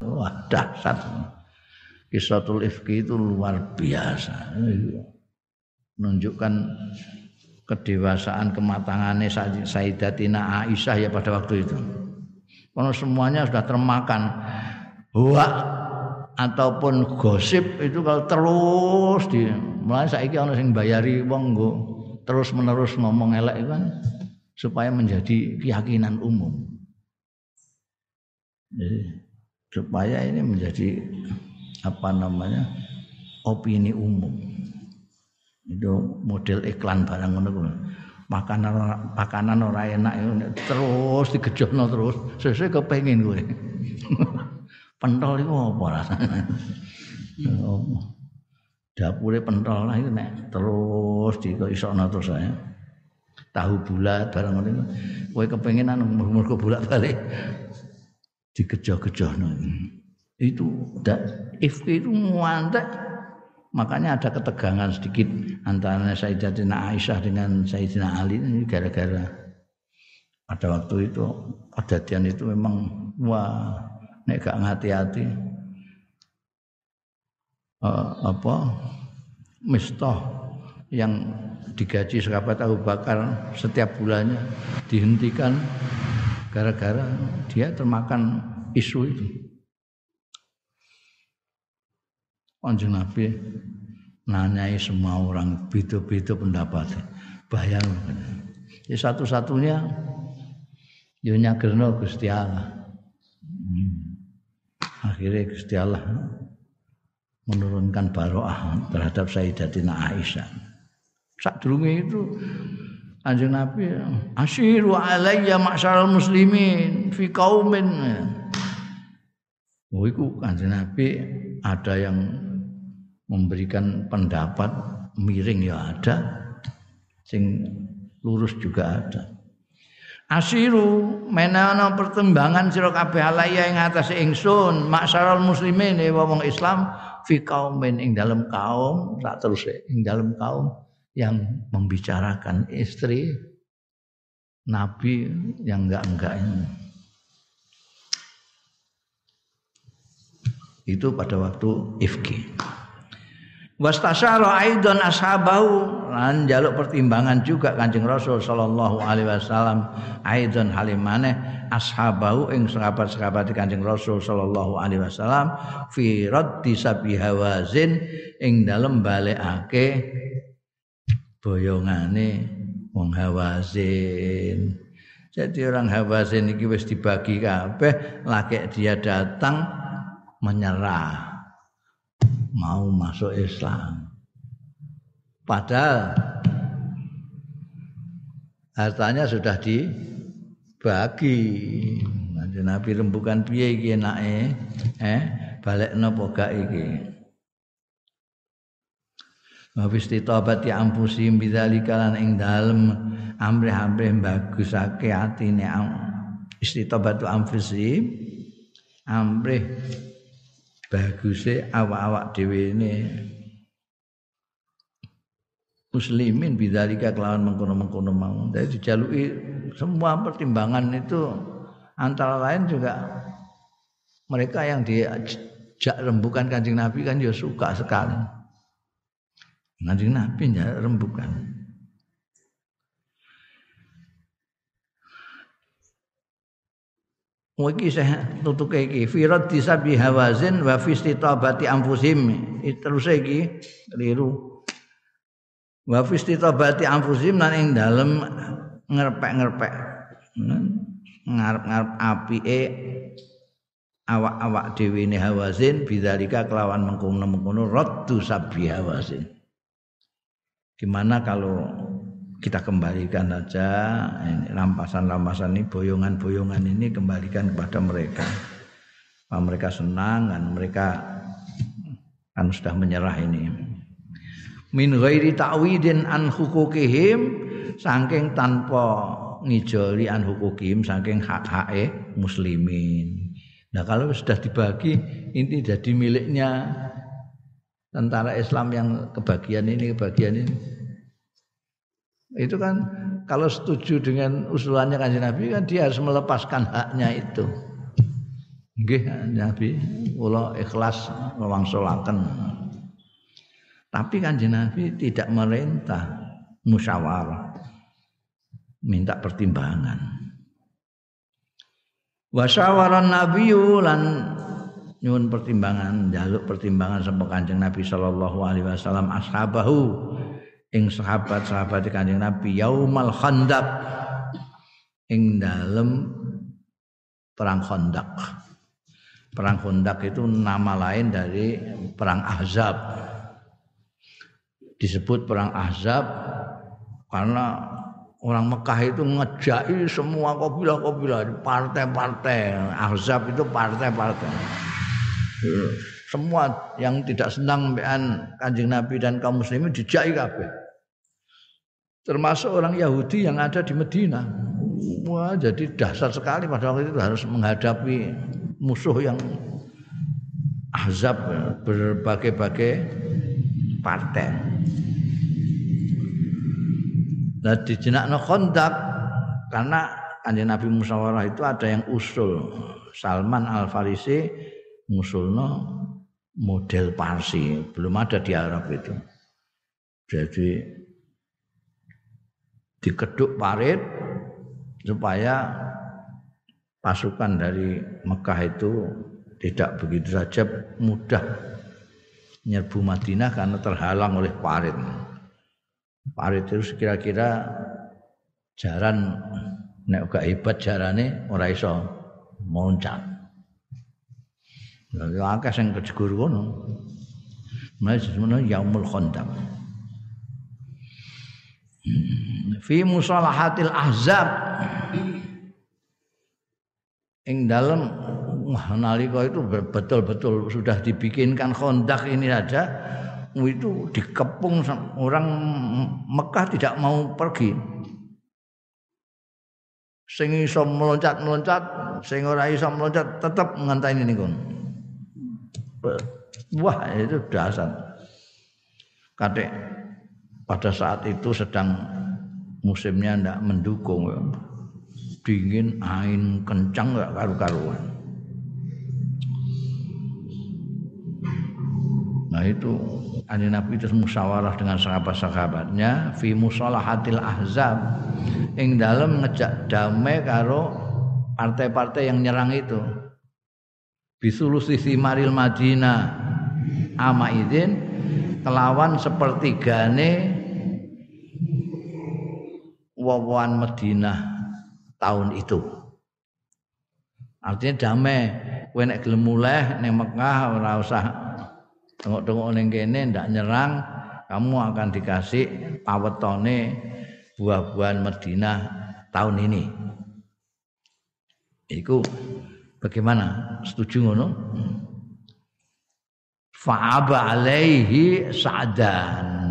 Wah, dahsyat. Kisatul Ifki itu luar biasa. Menunjukkan kedewasaan kematangannya Sayyidatina Aisyah ya pada waktu itu. Karena semuanya sudah termakan. Hoak ataupun gosip itu kalau terus di mulai saiki ana sing bayari wong terus menerus ngomong elek kan supaya menjadi keyakinan umum. Jadi, supaya ini menjadi apa namanya opini umum. Itu model iklan barang ngono makanan makanan ora enak itu terus digejono terus. Sesuai kepengin kowe. Pentol itu apa rasanya dapure pentol lah itu nek terus dikoisokno terus saya tahu bulat barang ngono kowe kepengin anu mergo bulat balik. Digejo-gejono itu if itu muantek Makanya ada ketegangan sedikit antara Sayyidatina Aisyah dengan Sayyidina Ali ini gara-gara pada waktu itu kejadian itu memang wah nek gak hati-hati uh, apa mistah yang digaji sahabat Abu Bakar setiap bulannya dihentikan gara-gara dia termakan isu itu. Kanjeng Nabi nanyai semua orang beda-beda pendapat. Bayang. Ya satu-satunya yo nyagerno Gusti Allah. Hmm. Akhirnya Gusti Allah menurunkan baroah terhadap Sayyidatina Aisyah. Saat itu Kanjeng Nabi asyiru alayya ma'syaral muslimin fi qaumin. Oh iku Kanjeng Nabi ada yang memberikan pendapat miring ya ada. Sing lurus juga ada. Asiru menana pertimbangan sira kabeh alaya ing atas ingsun masyarakat muslimin e wong Islam fi kaumin ing dalam kaum tak terus ing dalam kaum yang membicarakan istri nabi yang enggak-enggak ini itu pada waktu ifki Wastasyara aidan ashabahu. Lan jaluk pertimbangan juga Kanjeng Rasul sallallahu alaihi wasallam. Aidan halimane ashabahu ing sahabat-sahabat Kanjeng Rasul sallallahu alaihi wasallam. Fi raddi sabi hawazin ing dalem balekake boyongane wong hawazin. Jadi orang hawazin iki wis dibagi kabeh laki dia datang menyerah mau masuk Islam. Padahal hartanya sudah dibagi. Nanti Nabi rembukan piye iki enake? Eh, balekno apa gak iki? Wa istitabat ya ampusim bidzalika lan ing dalem amrih-amrih bagusake atine istitabatu amfusim amrih baguse awak-awak dhewe ini muslimin bidzalika kelawan mengkono-mengkono mau. Jadi dijaluki semua pertimbangan itu antara lain juga mereka yang diajak rembukan Kanjeng Nabi kan ya suka sekali. Kanjeng Nabi ya rembukan. Iki saya tutuke iki firat disabi hawazin wa fi istitabati anfusim. Terus iki keliru. wa fi istitabati anfusim lan ing dalem ngerpek-ngerpek ngarep-ngarep apike awak-awak dhewe ne hawazin bidzalika kelawan mengkono-mengkono raddu sabbi hawazin gimana kalau kita kembalikan saja rampasan-rampasan ini boyongan-boyongan ini kembalikan kepada mereka. Bahwa mereka senang dan mereka kan sudah menyerah ini. Min ghairi ta'widin an hukukihim saking tanpa ngijoli an hukukihim saking hak-hake muslimin. Nah kalau sudah dibagi ini jadi miliknya tentara Islam yang kebagian ini kebagian ini itu kan kalau setuju dengan usulannya kanjeng Nabi kan dia harus melepaskan haknya itu. Nggih Nabi kula ikhlas ngewangsulaken. Tapi kanjeng Nabi tidak merintah musyawarah. Minta pertimbangan. Wasyawaran Nabi lan nyuwun pertimbangan, jaluk pertimbangan sama Kanjeng Nabi sallallahu alaihi wasallam ashabahu ing sahabat-sahabat Kanjeng Nabi yaumal khandaq ing dalem perang Khandaq. Perang Khandaq itu nama lain dari perang Ahzab. Disebut perang Ahzab karena orang Mekah itu ngejai semua kabilah-kabilah partai-partai. Ahzab itu partai-partai. Semua yang tidak senang dengan Kanjeng Nabi dan kaum muslimin dijai kabeh. Termasuk orang Yahudi yang ada di Medina. Wah, jadi dasar sekali pada waktu itu harus menghadapi musuh yang azab berbagai-bagai partai. Nah di jenakno kontak karena kanjeng Nabi musyawarah itu ada yang usul Salman Al Farisi musulno model Parsi, belum ada di Arab itu. Jadi dikeduk parit supaya pasukan dari Mekah itu tidak begitu saja mudah nyerbu Madinah karena terhalang oleh parit. Parit itu kira-kira jaran nek gak hebat jarane ora iso loncat. Ya akeh sing kejegur ngono. Mulai semono yaumul khandaq. Fi musalahatil ahzab. Ing dalam nalika itu betul-betul sudah dibikinkan kondak ini saja itu dikepung orang Mekah tidak mau pergi. Sing iso meloncat-meloncat sing ora iso meloncat tetap nganteni niku Wah itu dasar. Kadek pada saat itu sedang musimnya ndak mendukung ya. dingin angin kencang nggak karu-karuan nah itu Ani Nabi itu musyawarah dengan sahabat-sahabatnya fi musalahatil ahzab ing dalam ngejak damai karo partai-partai yang nyerang itu bisulusi simaril Madinah ama izin kelawan sepertigane wawan Madinah tahun itu artinya damai kowe nek gelem mulih ning Mekah ora usah tengok-tengok ning kene ndak nyerang kamu akan dikasih pawetone buah-buahan Madinah tahun ini iku Bagaimana? Setuju ngono? Fa'aba alaihi sa'dan.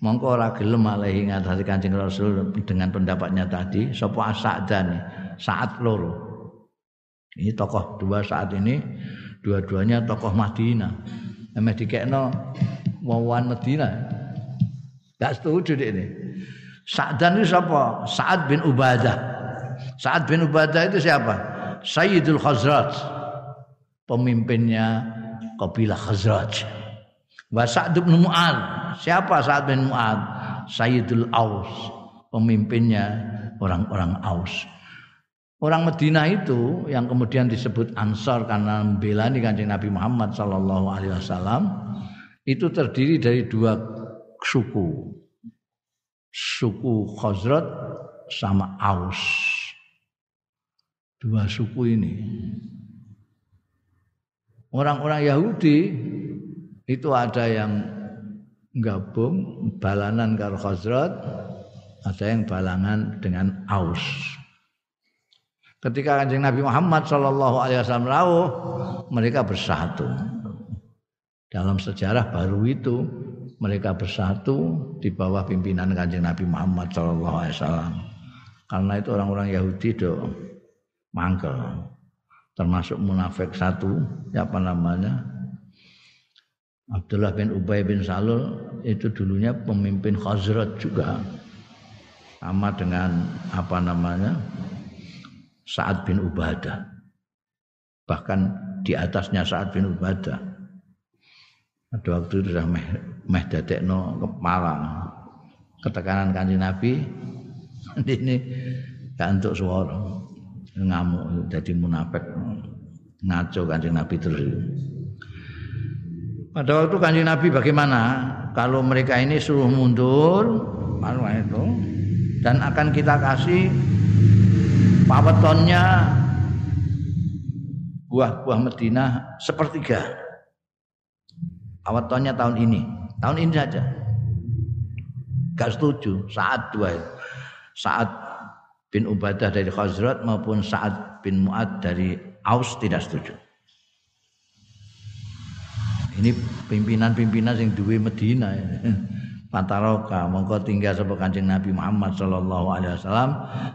Mongko ora gelem alaihi ngatasi Kanjeng Rasul dengan pendapatnya tadi, sapa Sa'dan? Saat loro. Ini tokoh dua saat ini dua-duanya tokoh Madinah. Emeh dikekno wawan Madinah. Gak setuju dek ini. Sa'dan itu siapa? Sa'ad bin Ubadah. Sa'ad bin Ubadah itu siapa? Sayyidul Khazraj pemimpinnya kabilah Khazraj wa Sa'd bin Mu'ad siapa Sa'd bin Mu'ad Sayyidul Aus pemimpinnya orang-orang Aus Orang Medina itu yang kemudian disebut Ansar karena membela di kanjeng Nabi Muhammad Sallallahu Alaihi Wasallam itu terdiri dari dua suku. suku Khazraj sama Aus. Dua suku ini. Orang-orang Yahudi itu ada yang gabung balanan karo Khazraj, ada yang balangan dengan Aus. Ketika kanjeng Nabi Muhammad Shallallahu Alaihi Wasallam rawuh, mereka bersatu. Dalam sejarah baru itu mereka bersatu di bawah pimpinan kanjeng Nabi Muhammad Shallallahu Alaihi Wasallam. Karena itu orang-orang Yahudi do mangkel, termasuk munafik satu, apa namanya Abdullah bin Ubay bin Salul itu dulunya pemimpin Khazraj juga. Sama dengan apa namanya? Sa'ad bin Ubadah. Bahkan di atasnya Sa'ad bin Ubadah. Ada waktu itu sudah meh, meh kepala. Ketekanan kanji Nabi. Ini gak untuk suara ngamuk jadi munafik. Ngaco kanji Nabi terus pada waktu kanji Nabi bagaimana kalau mereka ini suruh mundur malu itu dan akan kita kasih pawetonnya buah-buah Medina sepertiga Awatonnya tahun ini. Tahun ini saja. Gak setuju. Saat dua. Saat bin Ubadah dari Khazrat maupun Sa'ad bin Mu'ad dari Aus tidak setuju. Ini pimpinan-pimpinan yang duwe Medina ya. Pataroka mongko tinggal sapa Kanjeng Nabi Muhammad sallallahu alaihi wasallam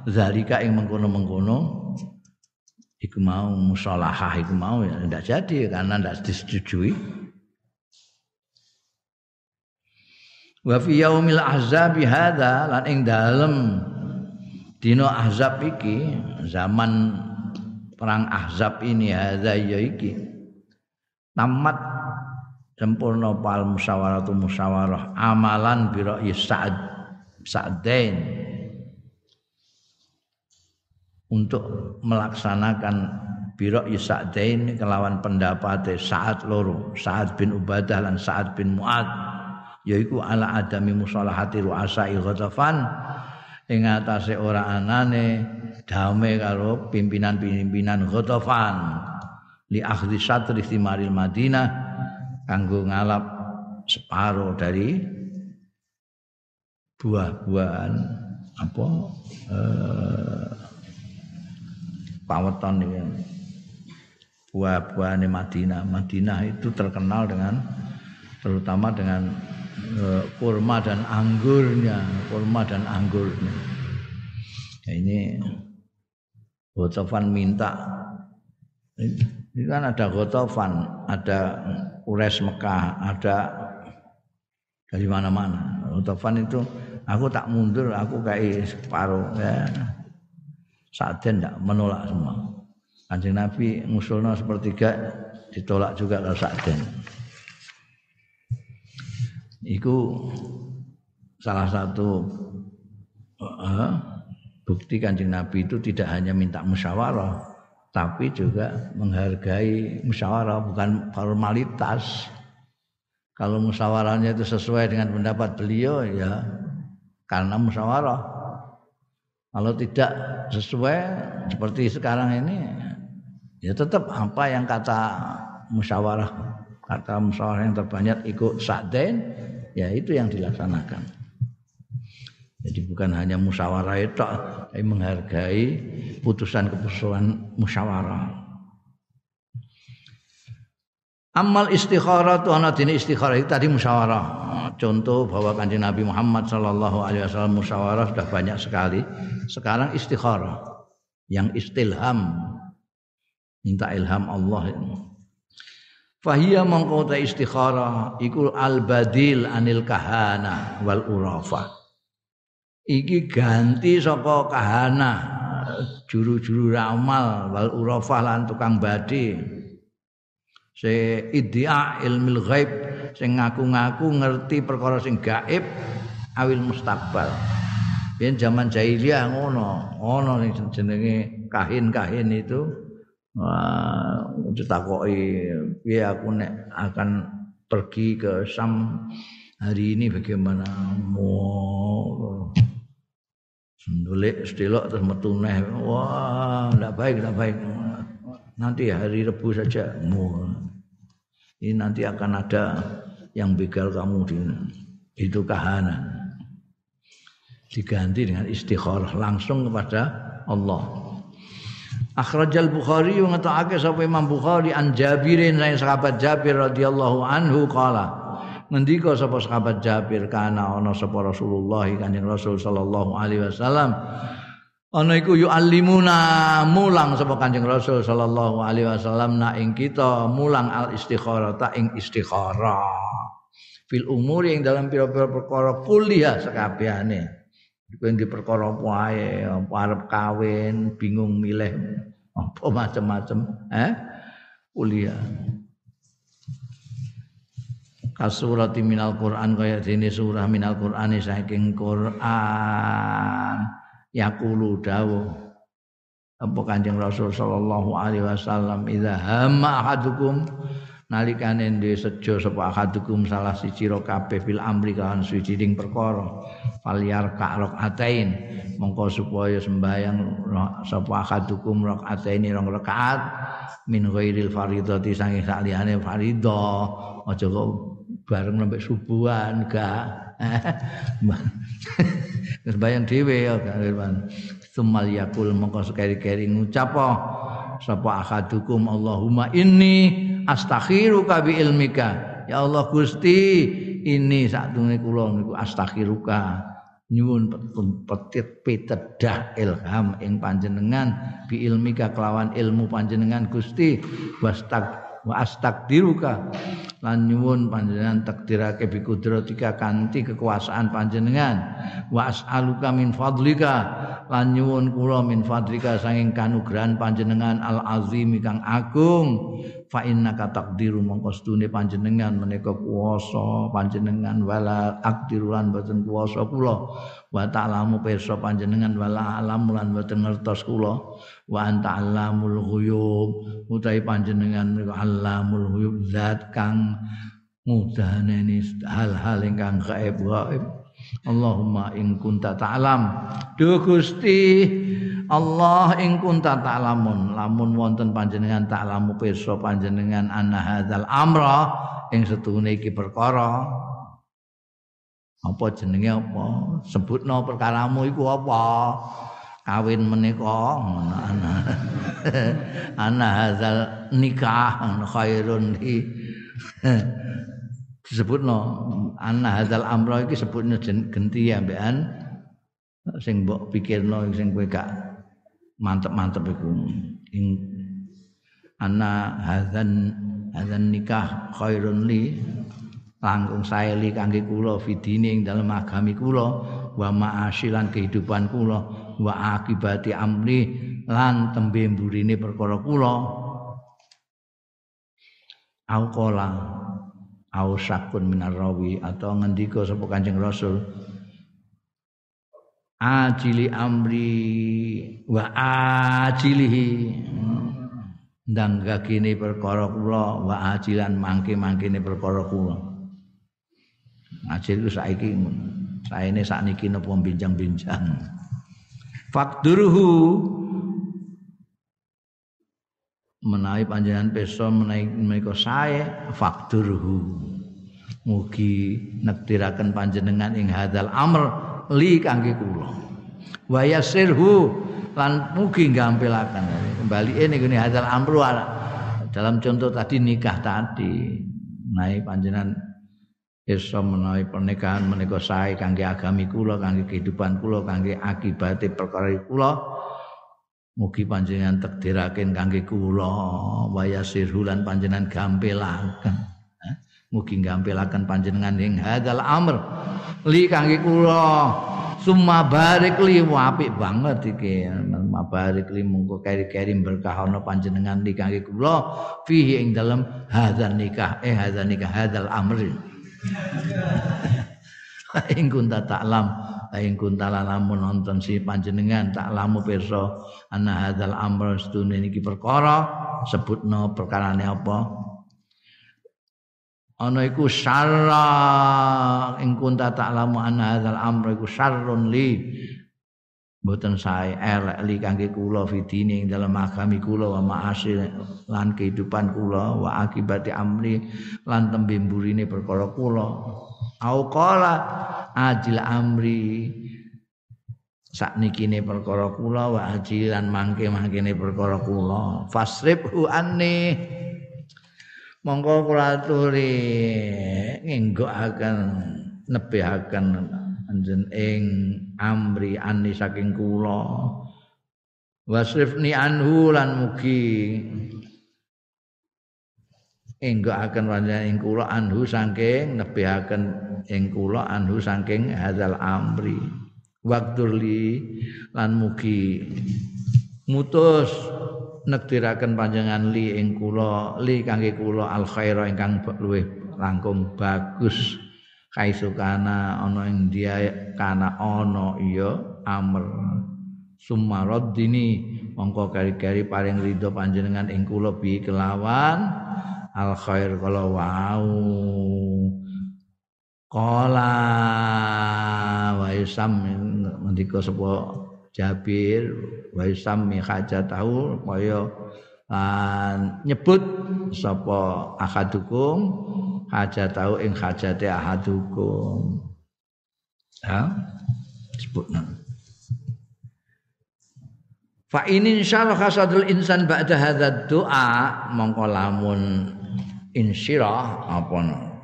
zalika ing mengkono-mengkono iku mau musalahah iku mau ya tidak jadi karena tidak disetujui Wa fi yaumil ahzabi hadza lan ing dalem dina ahzab iki zaman perang ahzab ini hadza ya iki tamat sempurna pal musyawaratu musyawarah. Amalan bi ra'yi Sa'd. Sa'dain. Untuk melaksanakan biro Sa'dain kelawan pendapat Sa'ad loro. Sa'ad bin Ubadah dan Sa'ad bin Mu'ad. Yaiku ala adami musalahati ru'asai Ghatafan ing atase ora anane dame karo pimpinan-pimpinan Ghatafan li akhdhi satri thimaril Madinah kanggo ngalap separuh dari buah-buahan apa eh, paweton ini. Buah-buahan Madinah. Madinah itu terkenal dengan terutama dengan Eh, kurma dan anggurnya, kurma dan anggurnya. Ya ini Gotofan minta. Ini kan ada Gotofan, ada Ures Mekah, ada dari mana-mana. Gotofan itu aku tak mundur, aku kayak separuh ya. Saatnya tidak menolak semua. Kanjeng Nabi musulnya sepertiga ditolak juga kalau Sa'den Iku salah satu uh, bukti kanjeng Nabi itu tidak hanya minta musyawarah, tapi juga menghargai musyawarah bukan formalitas. Kalau musyawarahnya itu sesuai dengan pendapat beliau ya karena musyawarah. Kalau tidak sesuai seperti sekarang ini ya tetap apa yang kata musyawarah kata musyawarah yang terbanyak ikut sa'dain ya itu yang dilaksanakan. Jadi bukan hanya musyawarah itu, tapi menghargai putusan-keputusan musyawarah. Amal istikharah itu anak ini istikharah itu tadi musyawarah. Contoh bahwa kanjeng Nabi Muhammad Shallallahu Alaihi Wasallam musyawarah sudah banyak sekali. Sekarang istikharah yang istilham minta ilham Allah ini. Fahiyya mengkota istikharah iku al badil anil kahana wal urafa. Iki ganti saka kahana juru-juru ramal wal urafa lan tukang badi. Se iddia ilmil ghaib sing ngaku-ngaku ngerti perkara sing gaib awil mustakbal. Biyen zaman jahiliyah ngono, ngono sing jenenge kahin-kahin itu Wah, ditakoki piye aku nek akan pergi ke Sam hari ini bagaimana mau sendulik sedelok terus metu wah tidak baik tidak baik. Nanti hari Rebu saja ini nanti akan ada yang begal kamu di itu kahanan. Diganti dengan istikharah langsung kepada Allah. Akhrajal Bukhari yang ngetokake sapa Imam Bukhari an Jabirin saya sahabat Jabir radhiyallahu anhu qala ngendika sapa sahabat Jabir kana ana sapa Rasulullah Kanjeng Rasul sallallahu alaihi wasallam ana iku yu'allimuna mulang sapa Kanjeng Rasul sallallahu alaihi wasallam na ing kita mulang al istikharah ta ing istikharah fil umur yang dalam pira-pira perkara kuliah sekabehane Kowe di perkara apa ae, apa arep kawin, bingung milih apa macam-macam, eh? Kuliah. Kasurati minal Quran kaya dene surah minal Quran saking Quran. Yaqulu dawuh. Apa Kanjeng Rasul sallallahu alaihi wasallam idza hamma ahadukum nalikane ndhe sejo sapa akadukum salah siji ro kabeh fil amri kan suwijining perkara. Falyar ka rokaatain mongko supaya sembayang sapa akadukum rokaataini rong rakaat min ghairil faridati sange saliyane faridah aja kok bareng sampai subuhan gak sembayang dhewe ya Sumal yakul mongko sekeri-keri ngucap sapa akadukum Allahumma inni astakhiruka bi ilmika ya Allah Gusti ini sakdune kula niku astakhiruka. Nyuwun petit pitedah ilham ing panjenengan. Bi ilmika kelawan ilmu panjenengan Gusti. Wastak wa astakdiruka. Lan nyuwun panjenengan takdirake bi kudratika kanthi kekuasaan panjenengan. Wa as'aluka min fadlika. Lan nyuwun kula min fadlika sanging kanugrahan panjenengan al azim kang agung fa innaka taqdiru mongko stune panjenengan menika kuwasa panjenengan wala akdirulan boten kuwasa kula. Wa ta'lamu pirsa panjenengan wala alam lan boten ngertos kula. Wa anta alamul ghuyub utahe panjenengan menika alamul ghuyub zat kang mudahane hal-hal ingkang gaib gaib Allahumma in kunta ta'lam. Duh Gusti Allah ing kunta ta'lamun. Lamun wonten panjenengan ta'lamu pirsa panjenengan ana hadzal amra ing setune iki perkara. Apa jenenge apa? Sebutno perkaramu iku apa? Kawin menika ana ana hadzal nikah khairun disebutno ana hadzal amra iki sebutno genti ambekan sing mbok pikirno sing kowe gak mantep-mantep iku. Ing ana hadzan hadzan nikah khairun li langkung saeli kangge kula fidine ing dalem agami kula wa ma'asilan kehidupan kula wa akibati amri lan tembe mburine perkara kula. Au qala au sakun minar rawi atau ngendika sapa Kanjeng Rasul ajili amri wa ajilihi. Ndang gakine perkara kula wa ajilan mangke-mangkene perkara kula. Ajil ku saiki saene sakniki napa binjang-binjang. Fakduruhu menawi panjenengan pesa menawi menika sae fakduruhu mugi nektiraken panjenengan ing hadzal amr li kangge kula. Wa yasirhu lan mugi gampilaken. Kembali ini gini hadal amru dalam contoh tadi nikah tadi naik panjenengan iso menawi pernikahan menika sae kangge agami kula kangge kehidupan kula kangge akibate perkara kula mugi panjenengan takdiraken kangge kula wayasirhu lan panjenengan gampilaken. Mugi gampilaken panjenengan ing hadal amr. Li kangge kula summa barik li apik banget iki. Summa barik li monggo keri-keri berkah ana panjenengan li kangge kula fihi ing dalem hadzal nikah eh hadzal nikah hadzal amr ing kunta ing kunta lamun nonton si panjenengan taklamu pirsa ana hadzal amr sedune niki perkara? Sebutno perkarane apa? Ana iku syarra. Ing kunta ta'lamu anna hadzal amra iku syarrun li. Mboten sae elek li kangge kula fitine ing dalem agami kula wa ma'asil lan kehidupan kula wa akibati amri lan tembe mburine perkara kula au qala ajil amri. Saknikine perkara kula wa ajilan mangke-mangkene perkara kula. Fasribhu anni. Monggo kula aturi ngenggokaken nebihaken anjen ing amri ani saking kula. Wasrifni anhu lan mugi enggokaken panjenengan ing kula anhu saking nebihaken ing kula anhu saking hadzal amri. Wakturli lan mugi mutus nektiraken panjenengan li ing kula li kangge kula al khaira ingkang luwih langkung bagus. Kaisukana ana ing dia kana ana iya amr. Sumaradini mongko kari-kari paring ridho panjenengan ing kula bi kelawan al khair kala wau. Qala wa isam ngendika sapa Jabir wa isam mi hajatahu kaya nyebut sapa akadukum hajat tahu ing hajate ahadukum. Ya disebut Fa ini insyaallah hasadul insan ba'da hadzal doa mongko lamun insyirah apa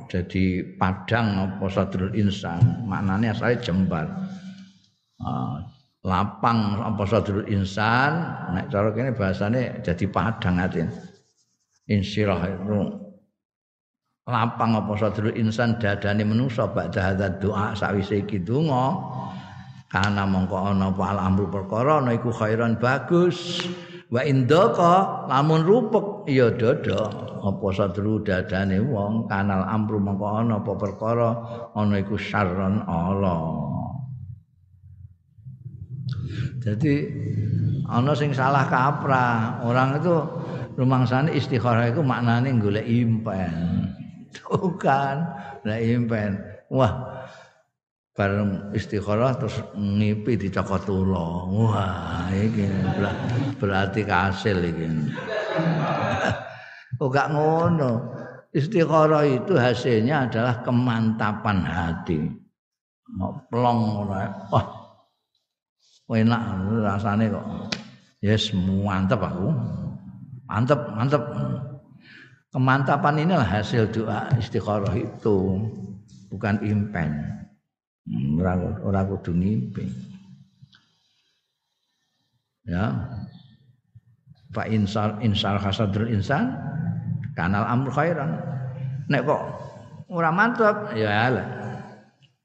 jadi padang apa sadrul insan maknanya saya jembar uh, lapang apa sadrul insan nek cara kene bahasane jadi padang atin insyirah itu lapang apa sadrul insan dadane manusa ba'da hadzal doa sawise iki donga. Kana mongko ana apa al amru perkara ana iku khairan bagus. Wa indaka lamun rupek ya dodo apa sadru dadane wong kanal amru mongko ana apa perkara ana iku syarron Allah jadi ana sing salah kaprah orang itu rumangsane istikharah itu maknane golek impen Bukan. Lah impen. Wah. Bareng istikharah terus ngipi dicokot ulo. Wah, iki berarti kasil iki. oh gak ngono. Istikharah itu hasilnya adalah kemantapan hati. Plong ora. Wah. Enak rasane kok. Yes, mantep aku. Mantep, mantep kemantapan inilah hasil doa istikharah itu bukan impen orang orang kudu ngimpi. Ya. Fa insal insal hasadul insan kanal amr khairan. Nek kok ora mantap ya lah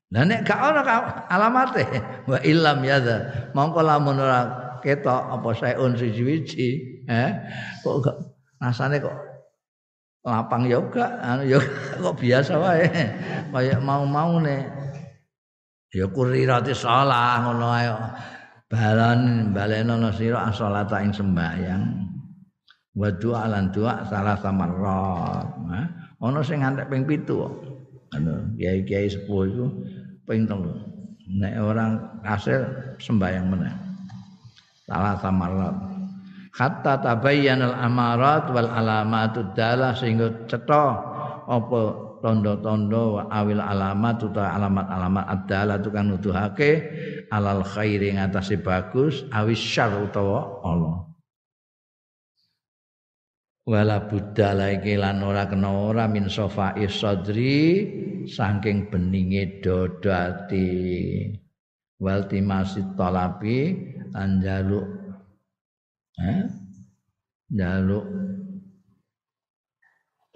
Nah nek gak ana alamate wa illam yadha mongko lamun ora ketok apa saeun siji-wiji eh kok gak rasane kok lapang yoga anu yo kok biasa wae. Kaya mau-mau ne ya kurirati salah ngono ae. Balan balenono sira salata ing sembahyang. Wa doa lan doa salah samarrat nah ana sing ngantek ping 7 anu kiai-kiai sepuh iku ping 3 nek orang kasil sembahyang meneh. Salah samarrat hatta tabayyanal amarat wal alamatud dalah sehingga cetha apa tondo-tondo awil alamat utawa alamat-alamat adalah itu kan nuduhake alal khairi ngatasi bagus awis syar utawa Allah. Wala buddha lagi lan ora kena ora min sofa sadri saking beninge dodo ati. Wal timasi talabi lan eh, jaluk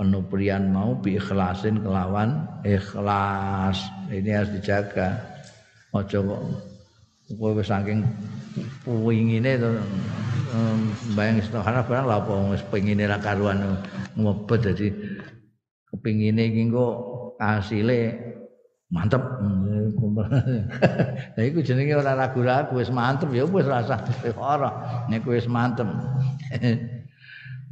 penuprian mau bi ikhlasin kelawan ikhlas. Ini harus dijaga. Ojo kok kowe saking puingine to bayang istighfar barang lha apa wis pengine ra karuan ngobet dadi kepingine iki kok kasile mantep. Lah iku jenenge ora ragu-ragu wis mantep ya wis rasa. Ora nek wis mantep.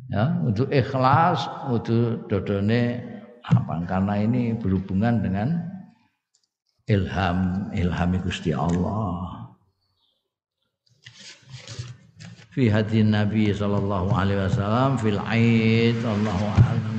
Ya kudu ikhlas kudu dodone apa karena ini berhubungan dengan ilham ilham Gusti Allah. Fi hadin Nabi sallallahu alaihi wasallam fil aid Allahu a'lam